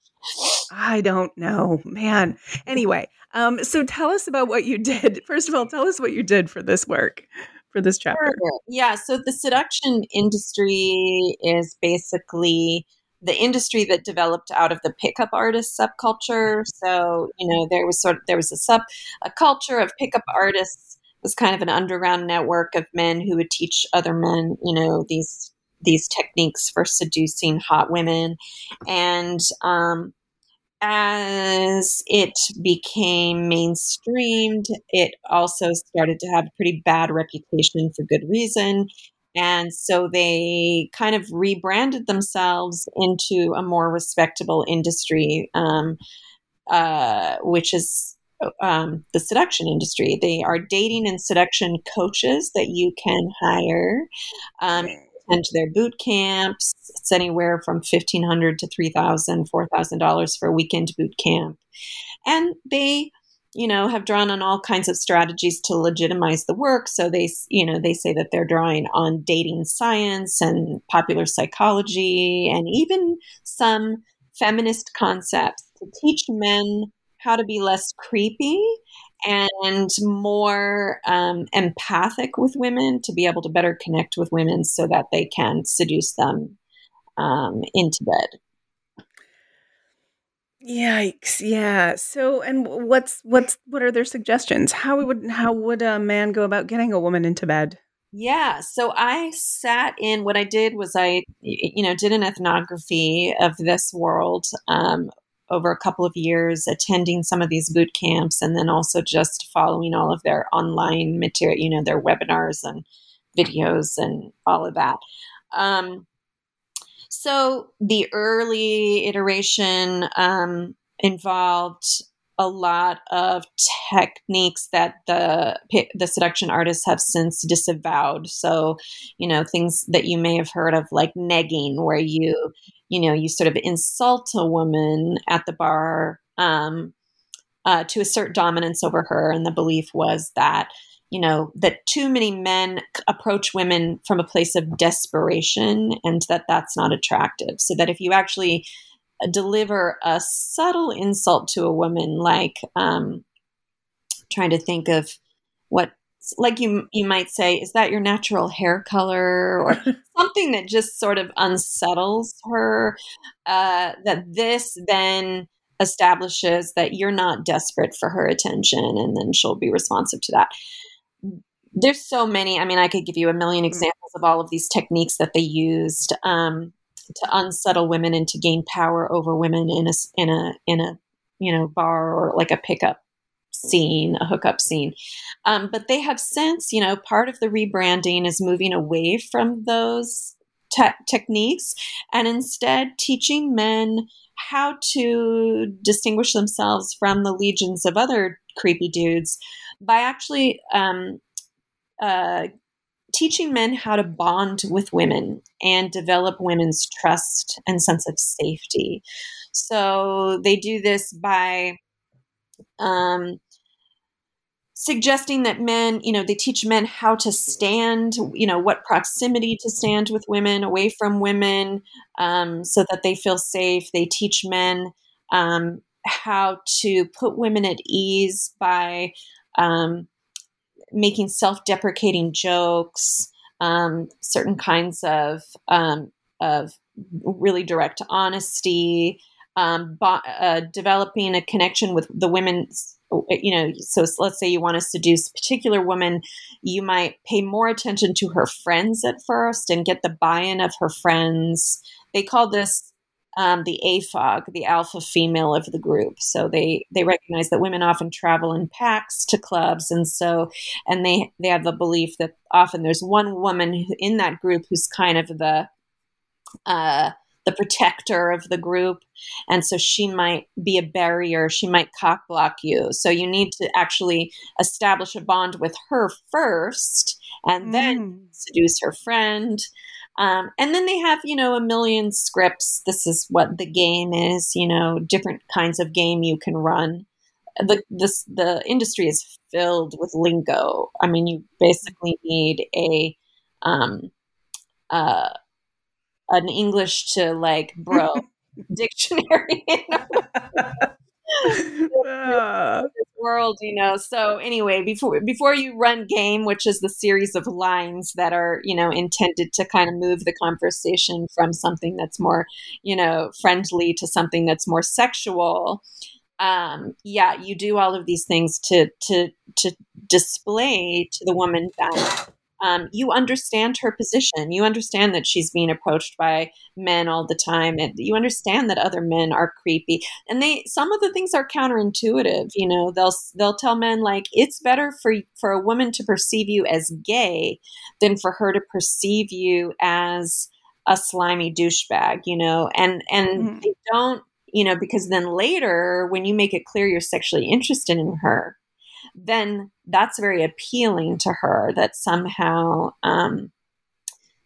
I don't know, man. Anyway, um, so tell us about what you did. First of all, tell us what you did for this work, for this chapter.
Yeah. So the seduction industry is basically the industry that developed out of the pickup artist subculture. So you know there was sort of there was a sub a culture of pickup artists was kind of an underground network of men who would teach other men, you know, these these techniques for seducing hot women. And um, as it became mainstreamed, it also started to have a pretty bad reputation for good reason. And so they kind of rebranded themselves into a more respectable industry, um, uh, which is um, the seduction industry. They are dating and seduction coaches that you can hire. Um, attend their boot camps. It's anywhere from 1,500 to three thousand, four thousand dollars for a weekend boot camp, and they, you know, have drawn on all kinds of strategies to legitimize the work. So they, you know, they say that they're drawing on dating science and popular psychology, and even some feminist concepts to teach men how to be less creepy and more um, empathic with women to be able to better connect with women so that they can seduce them um, into bed.
Yikes! Yeah. So, and what's what's what are their suggestions? How would how would a man go about getting a woman into bed?
Yeah. So I sat in. What I did was I, you know, did an ethnography of this world um, over a couple of years attending some of these boot camps and then also just following all of their online material, you know, their webinars and videos and all of that. Um, so the early iteration um, involved a lot of techniques that the the seduction artists have since disavowed. So, you know, things that you may have heard of, like negging, where you, you know, you sort of insult a woman at the bar um, uh, to assert dominance over her, and the belief was that you know that too many men approach women from a place of desperation and that that's not attractive. So that if you actually deliver a subtle insult to a woman, like um, trying to think of what, like you you might say, is that your natural hair color, or something that just sort of unsettles her. Uh, that this then establishes that you're not desperate for her attention, and then she'll be responsive to that. There's so many. I mean, I could give you a million mm. examples of all of these techniques that they used. Um, to unsettle women and to gain power over women in a in a in a you know bar or like a pickup scene, a hookup scene. Um, but they have since, you know, part of the rebranding is moving away from those te- techniques and instead teaching men how to distinguish themselves from the legions of other creepy dudes by actually um, uh, teaching men how to bond with women and develop women's trust and sense of safety. So they do this by um, suggesting that men, you know, they teach men how to stand, you know, what proximity to stand with women, away from women, um, so that they feel safe. They teach men um, how to put women at ease by um, making self-deprecating jokes, um, certain kinds of um, of really direct honesty, um, bo- uh, developing a connection with the women. You know, so let's say you want to seduce a particular woman, you might pay more attention to her friends at first and get the buy-in of her friends. They call this um, the AFOG, the alpha female of the group. So they they recognize that women often travel in packs to clubs, and so and they they have the belief that often there's one woman in that group who's kind of the uh, the protector of the group, and so she might be a barrier. She might cock block you. So you need to actually establish a bond with her first, and then mm. seduce her friend um, and then they have, you know, a million scripts. This is what the game is, you know, different kinds of game you can run. The this the industry is filled with lingo. I mean, you basically need a um, uh, an English to like bro dictionary. uh. world, you know. So anyway, before before you run game, which is the series of lines that are, you know, intended to kind of move the conversation from something that's more, you know, friendly to something that's more sexual. Um, yeah, you do all of these things to to to display to the woman that um, you understand her position. You understand that she's being approached by men all the time, and you understand that other men are creepy. And they some of the things are counterintuitive. You know, they'll they'll tell men like it's better for for a woman to perceive you as gay than for her to perceive you as a slimy douchebag. You know, and and mm-hmm. they don't. You know, because then later, when you make it clear you're sexually interested in her, then that's very appealing to her that somehow um,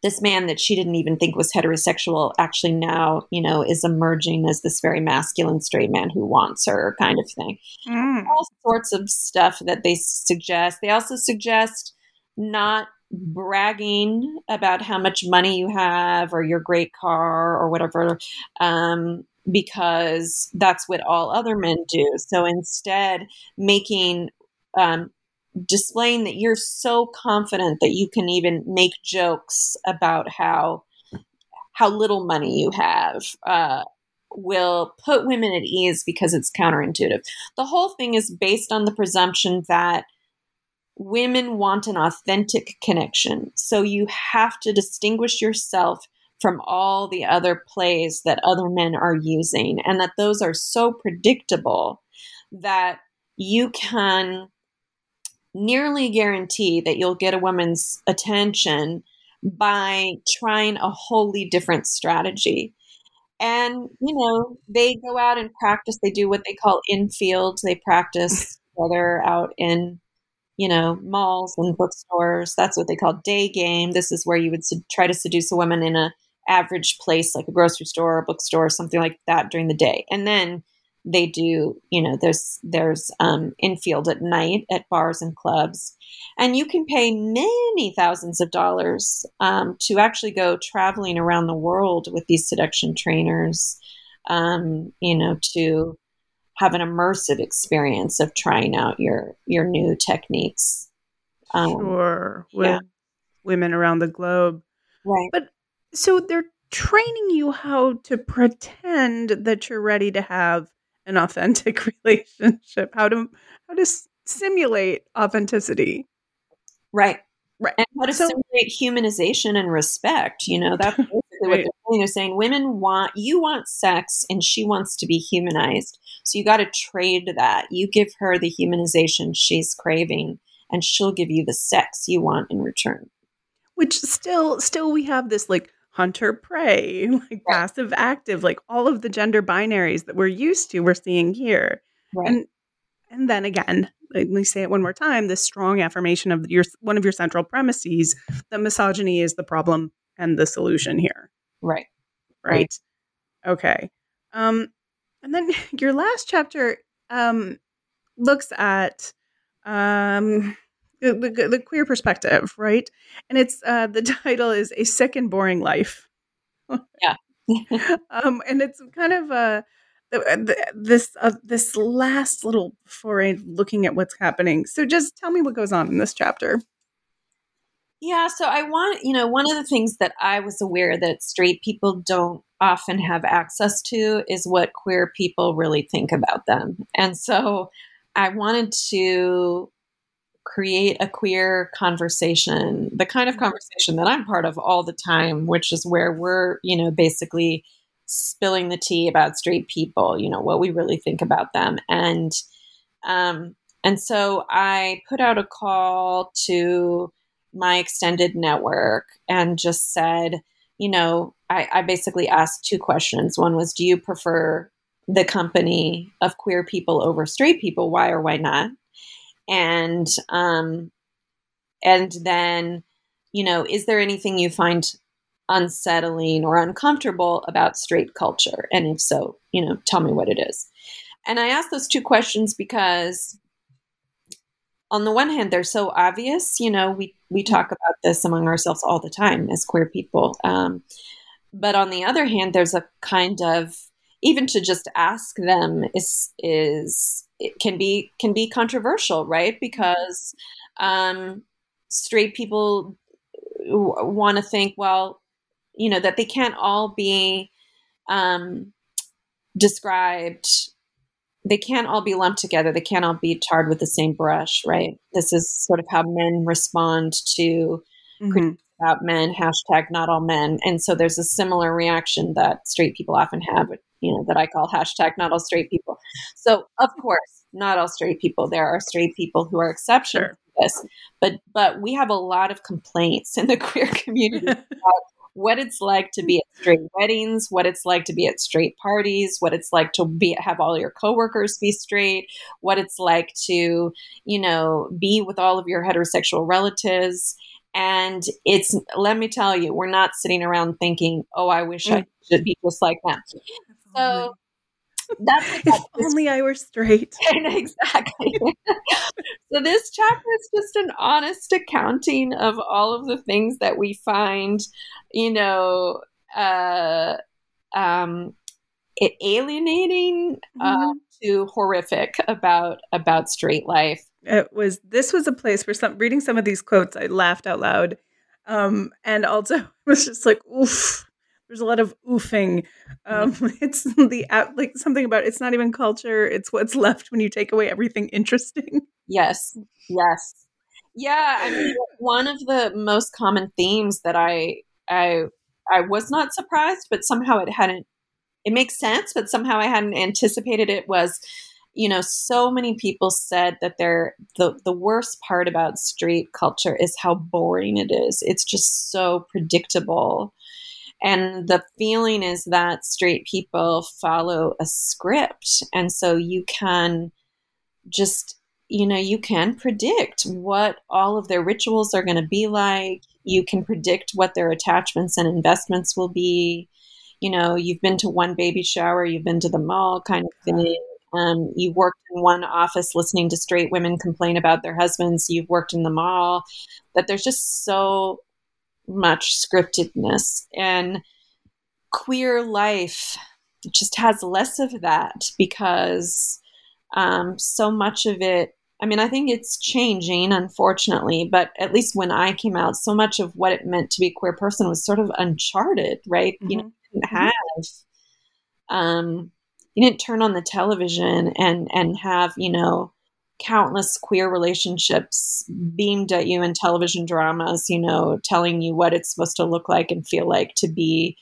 this man that she didn't even think was heterosexual actually now, you know, is emerging as this very masculine straight man who wants her kind of thing. Mm. All sorts of stuff that they suggest. They also suggest not bragging about how much money you have or your great car or whatever. Um, because that's what all other men do. So instead, making um, displaying that you're so confident that you can even make jokes about how how little money you have uh, will put women at ease because it's counterintuitive. The whole thing is based on the presumption that women want an authentic connection. So you have to distinguish yourself from all the other plays that other men are using, and that those are so predictable that you can nearly guarantee that you'll get a woman's attention by trying a wholly different strategy. and you know they go out and practice. They do what they call infield. They practice together out in you know malls and bookstores. That's what they call day game. This is where you would try to seduce a woman in a average place like a grocery store or bookstore or something like that during the day. And then they do you know there's there's um, infield at night at bars and clubs. And you can pay many thousands of dollars um, to actually go traveling around the world with these seduction trainers um, you know to have an immersive experience of trying out your your new techniques.
Um, sure with yeah. women around the globe.
Right.
But so they're training you how to pretend that you're ready to have an authentic relationship. How to how to simulate authenticity.
Right.
Right.
And how to so, simulate humanization and respect you know that's basically right. what they're saying. They're saying women want you want sex and she wants to be humanized. So you got to trade that. You give her the humanization she's craving and she'll give you the sex you want in return.
Which still still we have this like hunter prey, like right. passive active, like all of the gender binaries that we're used to, we're seeing here. Right. And and then again, let me say it one more time: this strong affirmation of your one of your central premises that misogyny is the problem and the solution here.
Right.
Right. right. Okay. Um, and then your last chapter um looks at um the, the, the queer perspective, right? And it's uh, the title is "A Sick and Boring Life."
yeah,
um, and it's kind of uh, this uh, this last little foray looking at what's happening. So, just tell me what goes on in this chapter.
Yeah, so I want, you know, one of the things that I was aware that straight people don't often have access to is what queer people really think about them. And so I wanted to create a queer conversation, the kind of mm-hmm. conversation that I'm part of all the time, which is where we're, you know, basically spilling the tea about straight people, you know, what we really think about them. And um and so I put out a call to my extended network and just said, you know, I, I basically asked two questions. One was, do you prefer the company of queer people over straight people? Why or why not? And um, and then you know is there anything you find unsettling or uncomfortable about straight culture? And if so you know tell me what it is. And i ask those two questions because on the one hand they're so obvious you know we we talk about this among ourselves all the time as queer people um, but on the other hand there's a kind of even to just ask them is is it can be can be controversial, right? Because um, straight people want to think, well, you know, that they can't all be um, described. They can't all be lumped together. They can't all be tarred with the same brush, right? This is sort of how men respond to mm-hmm. about men. Hashtag not all men, and so there's a similar reaction that straight people often have you know, that I call hashtag not all straight people. So of course, not all straight people. There are straight people who are exceptions sure. to this. But but we have a lot of complaints in the queer community about what it's like to be at straight weddings, what it's like to be at straight parties, what it's like to be have all your coworkers be straight, what it's like to, you know, be with all of your heterosexual relatives. And it's let me tell you, we're not sitting around thinking, "Oh, I wish I mm. should be just like them." So that's
if only I were straight.
exactly. so this chapter is just an honest accounting of all of the things that we find, you know, uh, um, it alienating uh, mm-hmm. to horrific about about straight life.
It was this was a place where some reading some of these quotes, I laughed out loud, um, and also was just like, oof there's a lot of oofing. Um, it's the like something about it's not even culture; it's what's left when you take away everything interesting.
Yes, yes, yeah. I mean, one of the most common themes that I I I was not surprised, but somehow it hadn't. It makes sense, but somehow I hadn't anticipated it. Was you know, so many people said that they're the the worst part about street culture is how boring it is. It's just so predictable and the feeling is that straight people follow a script. And so you can just you know you can predict what all of their rituals are going to be like. You can predict what their attachments and investments will be. You know you've been to one baby shower you've been to the mall kind of thing um, you worked in one office listening to straight women complain about their husbands you've worked in the mall. That there's just so much scriptedness and queer life just has less of that because um, so much of it i mean i think it's changing unfortunately but at least when i came out so much of what it meant to be a queer person was sort of uncharted right mm-hmm. you know didn't mm-hmm. have um, you didn't turn on the television and and have you know countless queer relationships beamed at you in television dramas, you know, telling you what it's supposed to look like and feel like to be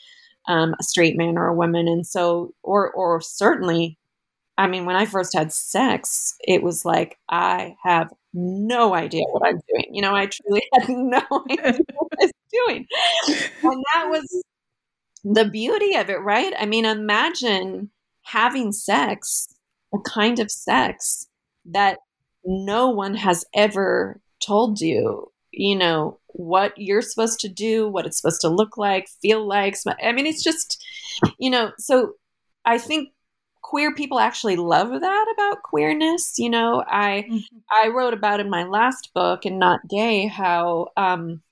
um, a straight man or a woman. And so, or, or certainly, I mean, when I first had sex, it was like, I have no idea what I'm doing. You know, I truly had no idea what I was doing. And that was the beauty of it, right? I mean, imagine having sex, a kind of sex that no one has ever told you, you know, what you're supposed to do, what it's supposed to look like, feel like. I mean, it's just, you know, so I think queer people actually love that about queerness you know i mm-hmm. i wrote about in my last book and not gay how um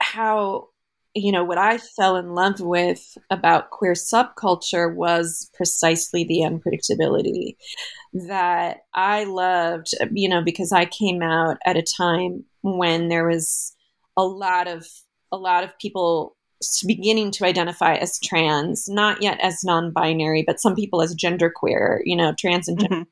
how you know what i fell in love with about queer subculture was precisely the unpredictability that I loved, you know, because I came out at a time when there was a lot of a lot of people beginning to identify as trans, not yet as non-binary, but some people as genderqueer, you know, trans and genderqueer. Mm-hmm.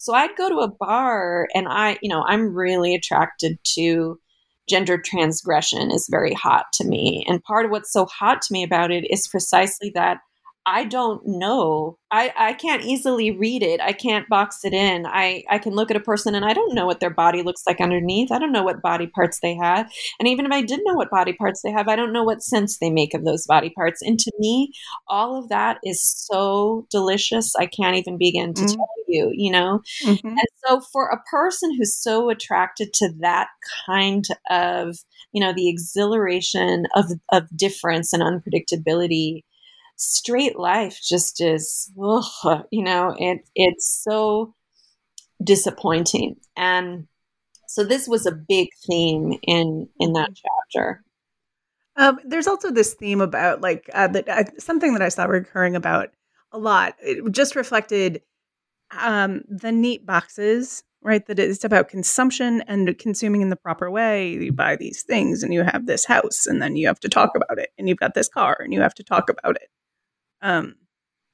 So I'd go to a bar and I, you know, I'm really attracted to gender transgression is very hot to me. And part of what's so hot to me about it is precisely that I don't know. I, I can't easily read it. I can't box it in. I, I can look at a person and I don't know what their body looks like underneath. I don't know what body parts they have. And even if I did know what body parts they have, I don't know what sense they make of those body parts. And to me, all of that is so delicious. I can't even begin to mm-hmm. tell you, you know? Mm-hmm. And so for a person who's so attracted to that kind of, you know, the exhilaration of, of difference and unpredictability, straight life just is, ugh, you know, it it's so disappointing. And so this was a big theme in in that mm-hmm. chapter.
Um, there's also this theme about like uh, that uh, something that I saw recurring about a lot. It just reflected um, the neat boxes, right? That it's about consumption and consuming in the proper way. You buy these things, and you have this house, and then you have to talk about it, and you've got this car, and you have to talk about it um,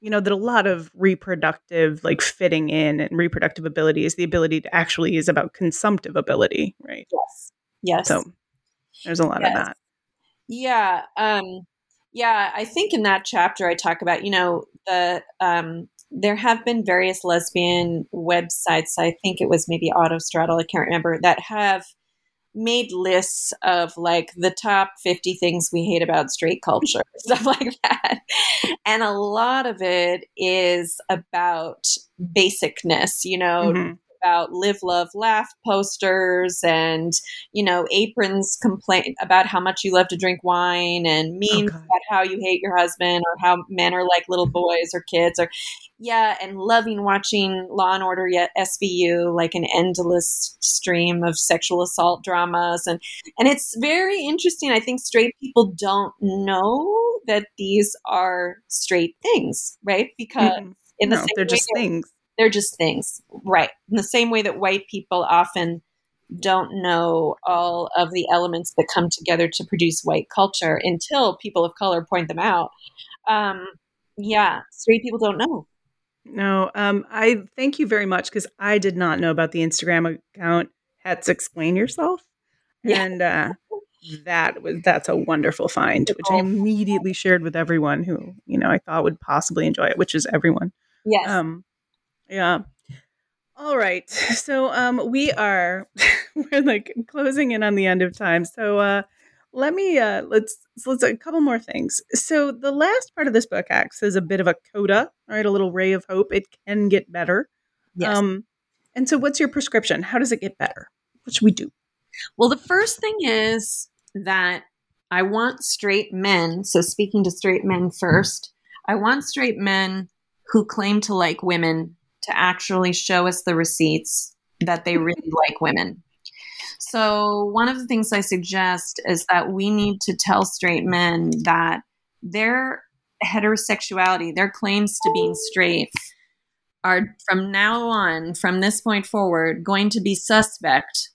you know that a lot of reproductive like fitting in and reproductive ability is the ability to actually is about consumptive ability right?
Yes. Yes.
So there's a lot yes. of that.
Yeah um yeah i think in that chapter i talk about you know the um there have been various lesbian websites i think it was maybe autostraddle i can't remember that have made lists of like the top 50 things we hate about straight culture, stuff like that. And a lot of it is about basicness, you know, mm-hmm about live, love, laugh posters and, you know, aprons complain about how much you love to drink wine and memes okay. about how you hate your husband or how men are like little boys or kids or, yeah, and loving watching Law and Order yet SVU, like an endless stream of sexual assault dramas. And, and it's very interesting. I think straight people don't know that these are straight things, right? Because mm-hmm. in the
no, they're just things
they're just things, right? In the same way that white people often don't know all of the elements that come together to produce white culture until people of color point them out. Um, yeah, straight people don't know.
No, um, I thank you very much because I did not know about the Instagram account. Hets explain yourself, yeah. and uh, that was that's a wonderful find, which I immediately shared with everyone who you know I thought would possibly enjoy it, which is everyone.
Yes.
Um, yeah. All right. So um we are we're like closing in on the end of time. So uh let me uh let's let's a couple more things. So the last part of this book acts as a bit of a coda, right? A little ray of hope. It can get better.
Yes.
Um, and so what's your prescription? How does it get better? What should we do?
Well, the first thing is that I want straight men, so speaking to straight men first, I want straight men who claim to like women to actually show us the receipts that they really like women. So, one of the things I suggest is that we need to tell straight men that their heterosexuality, their claims to being straight, are from now on, from this point forward, going to be suspect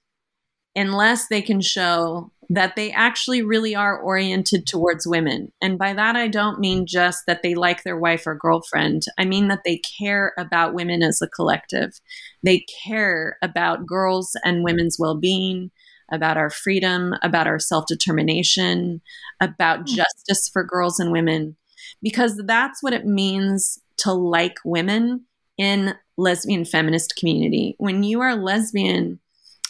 unless they can show that they actually really are oriented towards women. And by that, I don't mean just that they like their wife or girlfriend. I mean that they care about women as a collective. They care about girls and women's well being, about our freedom, about our self determination, about mm. justice for girls and women, because that's what it means to like women in lesbian feminist community. When you are lesbian,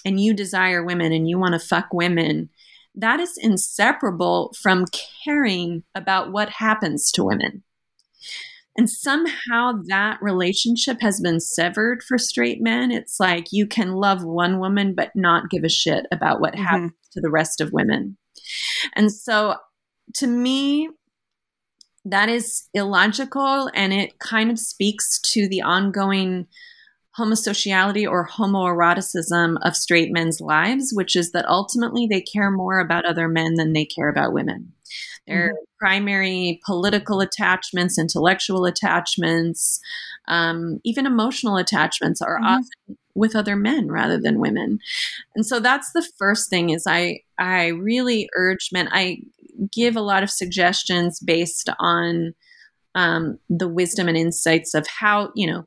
and you desire women and you want to fuck women, that is inseparable from caring about what happens to women. And somehow that relationship has been severed for straight men. It's like you can love one woman, but not give a shit about what mm-hmm. happens to the rest of women. And so to me, that is illogical and it kind of speaks to the ongoing homosexuality or homoeroticism of straight men's lives, which is that ultimately they care more about other men than they care about women. Their mm-hmm. primary political attachments, intellectual attachments, um, even emotional attachments are mm-hmm. often with other men rather than women. And so that's the first thing is I I really urge men. I give a lot of suggestions based on um, the wisdom and insights of how you know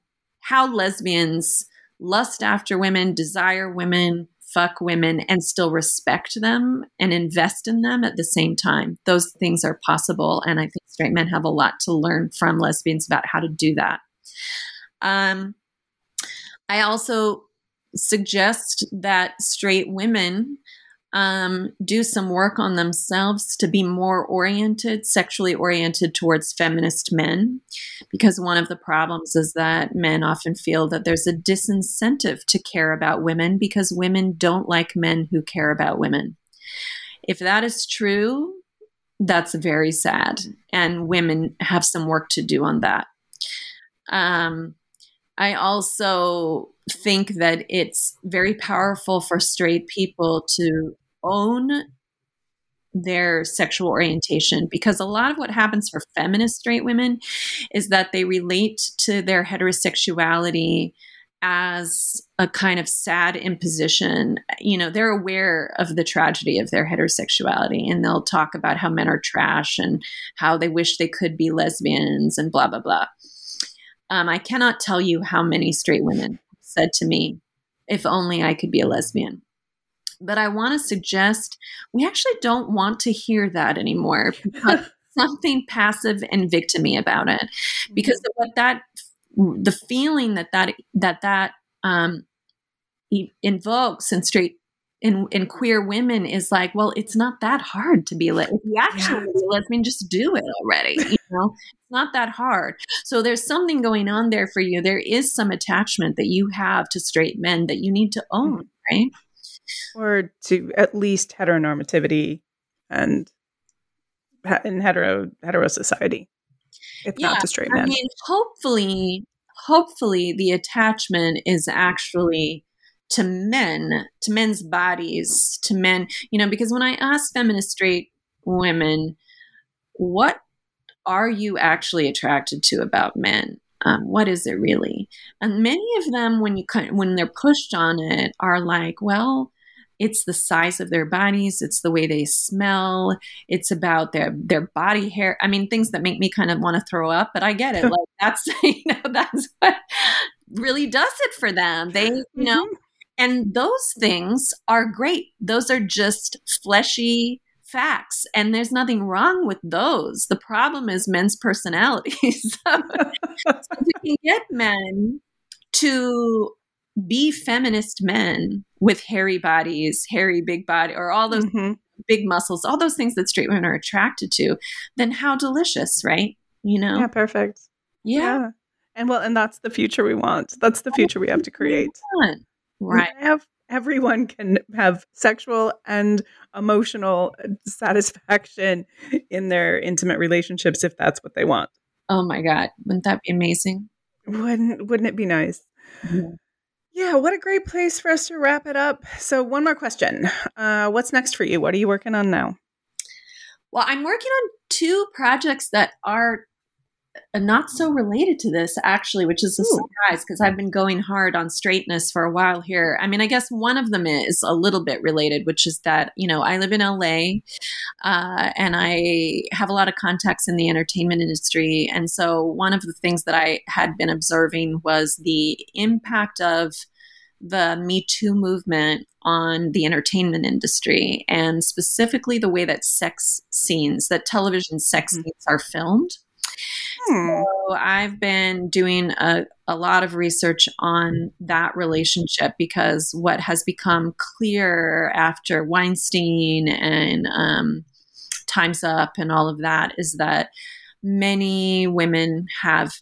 how lesbians lust after women, desire women, fuck women, and still respect them and invest in them at the same time. Those things are possible. And I think straight men have a lot to learn from lesbians about how to do that. Um, I also suggest that straight women um, do some work on themselves to be more oriented, sexually oriented towards feminist men. Because one of the problems is that men often feel that there's a disincentive to care about women because women don't like men who care about women. If that is true, that's very sad. And women have some work to do on that. Um, I also think that it's very powerful for straight people to own their sexual orientation because a lot of what happens for feminist straight women is that they relate to their heterosexuality as a kind of sad imposition. You know, they're aware of the tragedy of their heterosexuality and they'll talk about how men are trash and how they wish they could be lesbians and blah, blah, blah. Um, I cannot tell you how many straight women said to me, if only I could be a lesbian. But I want to suggest we actually don't want to hear that anymore because something passive and victimy about it. Because mm-hmm. what that, the feeling that that, that, that, um, invokes in straight in in queer women is like, well, it's not that hard to be lit. If you actually yeah. lesbian, just do it already. You know, it's not that hard. So there's something going on there for you. There is some attachment that you have to straight men that you need to own, mm-hmm. right?
Or to at least heteronormativity and in hetero hetero society, if yeah, not to straight men. I mean,
hopefully, hopefully, the attachment is actually to men, to men's bodies, to men. You know, because when I ask feminist straight women, what are you actually attracted to about men? Um, what is it really? And many of them, when you when they're pushed on it, are like, well, it's the size of their bodies. It's the way they smell. It's about their their body hair. I mean things that make me kind of want to throw up but i get it. Like that's you know that's what really does it for them. They you know mm-hmm. and those things are great. Those are just fleshy facts and there's nothing wrong with those. The problem is men's personalities so, so we can get men to be feminist men with hairy bodies, hairy big body, or all those mm-hmm. big muscles, all those things that straight women are attracted to, then how delicious, right? You know?
Yeah, perfect.
Yeah. yeah.
And well, and that's the future we want. That's the future we have to create.
Right.
Have, everyone can have sexual and emotional satisfaction in their intimate relationships if that's what they want.
Oh my God. Wouldn't that be amazing?
Wouldn't wouldn't it be nice? Mm-hmm. Yeah, what a great place for us to wrap it up. So, one more question. Uh, what's next for you? What are you working on now?
Well, I'm working on two projects that are not so related to this actually which is a Ooh. surprise because i've been going hard on straightness for a while here i mean i guess one of them is a little bit related which is that you know i live in la uh, and i have a lot of contacts in the entertainment industry and so one of the things that i had been observing was the impact of the Me Too movement on the entertainment industry and specifically the way that sex scenes, that television sex mm-hmm. scenes are filmed. Hmm. So I've been doing a, a lot of research on that relationship because what has become clear after Weinstein and um, Time's Up and all of that is that many women have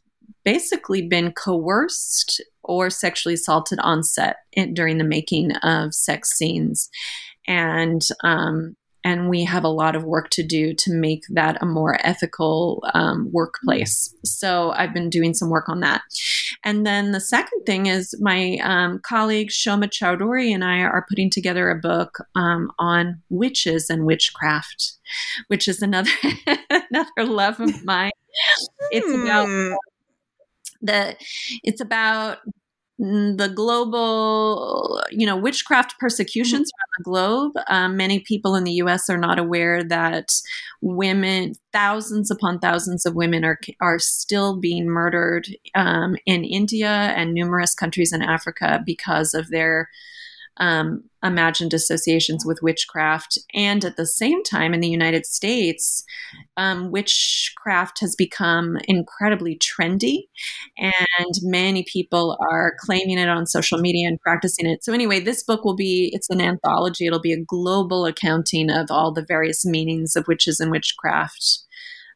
basically been coerced or sexually assaulted on set in, during the making of sex scenes. And um, and we have a lot of work to do to make that a more ethical um, workplace. So I've been doing some work on that. And then the second thing is my um, colleague Soma Chaudhuri and I are putting together a book um, on witches and witchcraft, which is another another love of mine. It's about hmm. the it's about the global, you know, witchcraft persecutions mm-hmm. around the globe. Um, many people in the U.S. are not aware that women, thousands upon thousands of women, are are still being murdered um, in India and numerous countries in Africa because of their um, imagined associations with witchcraft. And at the same time, in the United States, um, witchcraft has become incredibly trendy, and many people are claiming it on social media and practicing it. So, anyway, this book will be it's an anthology, it'll be a global accounting of all the various meanings of witches and witchcraft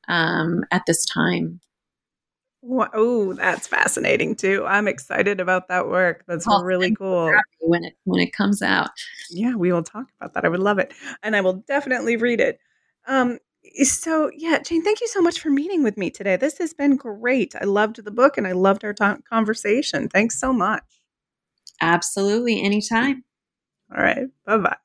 um, at this time.
Oh, that's fascinating too. I'm excited about that work. That's oh, really cool.
When it when it comes out.
Yeah, we will talk about that. I would love it. And I will definitely read it. Um so yeah, Jane, thank you so much for meeting with me today. This has been great. I loved the book and I loved our t- conversation. Thanks so much.
Absolutely, anytime.
All right. Bye-bye.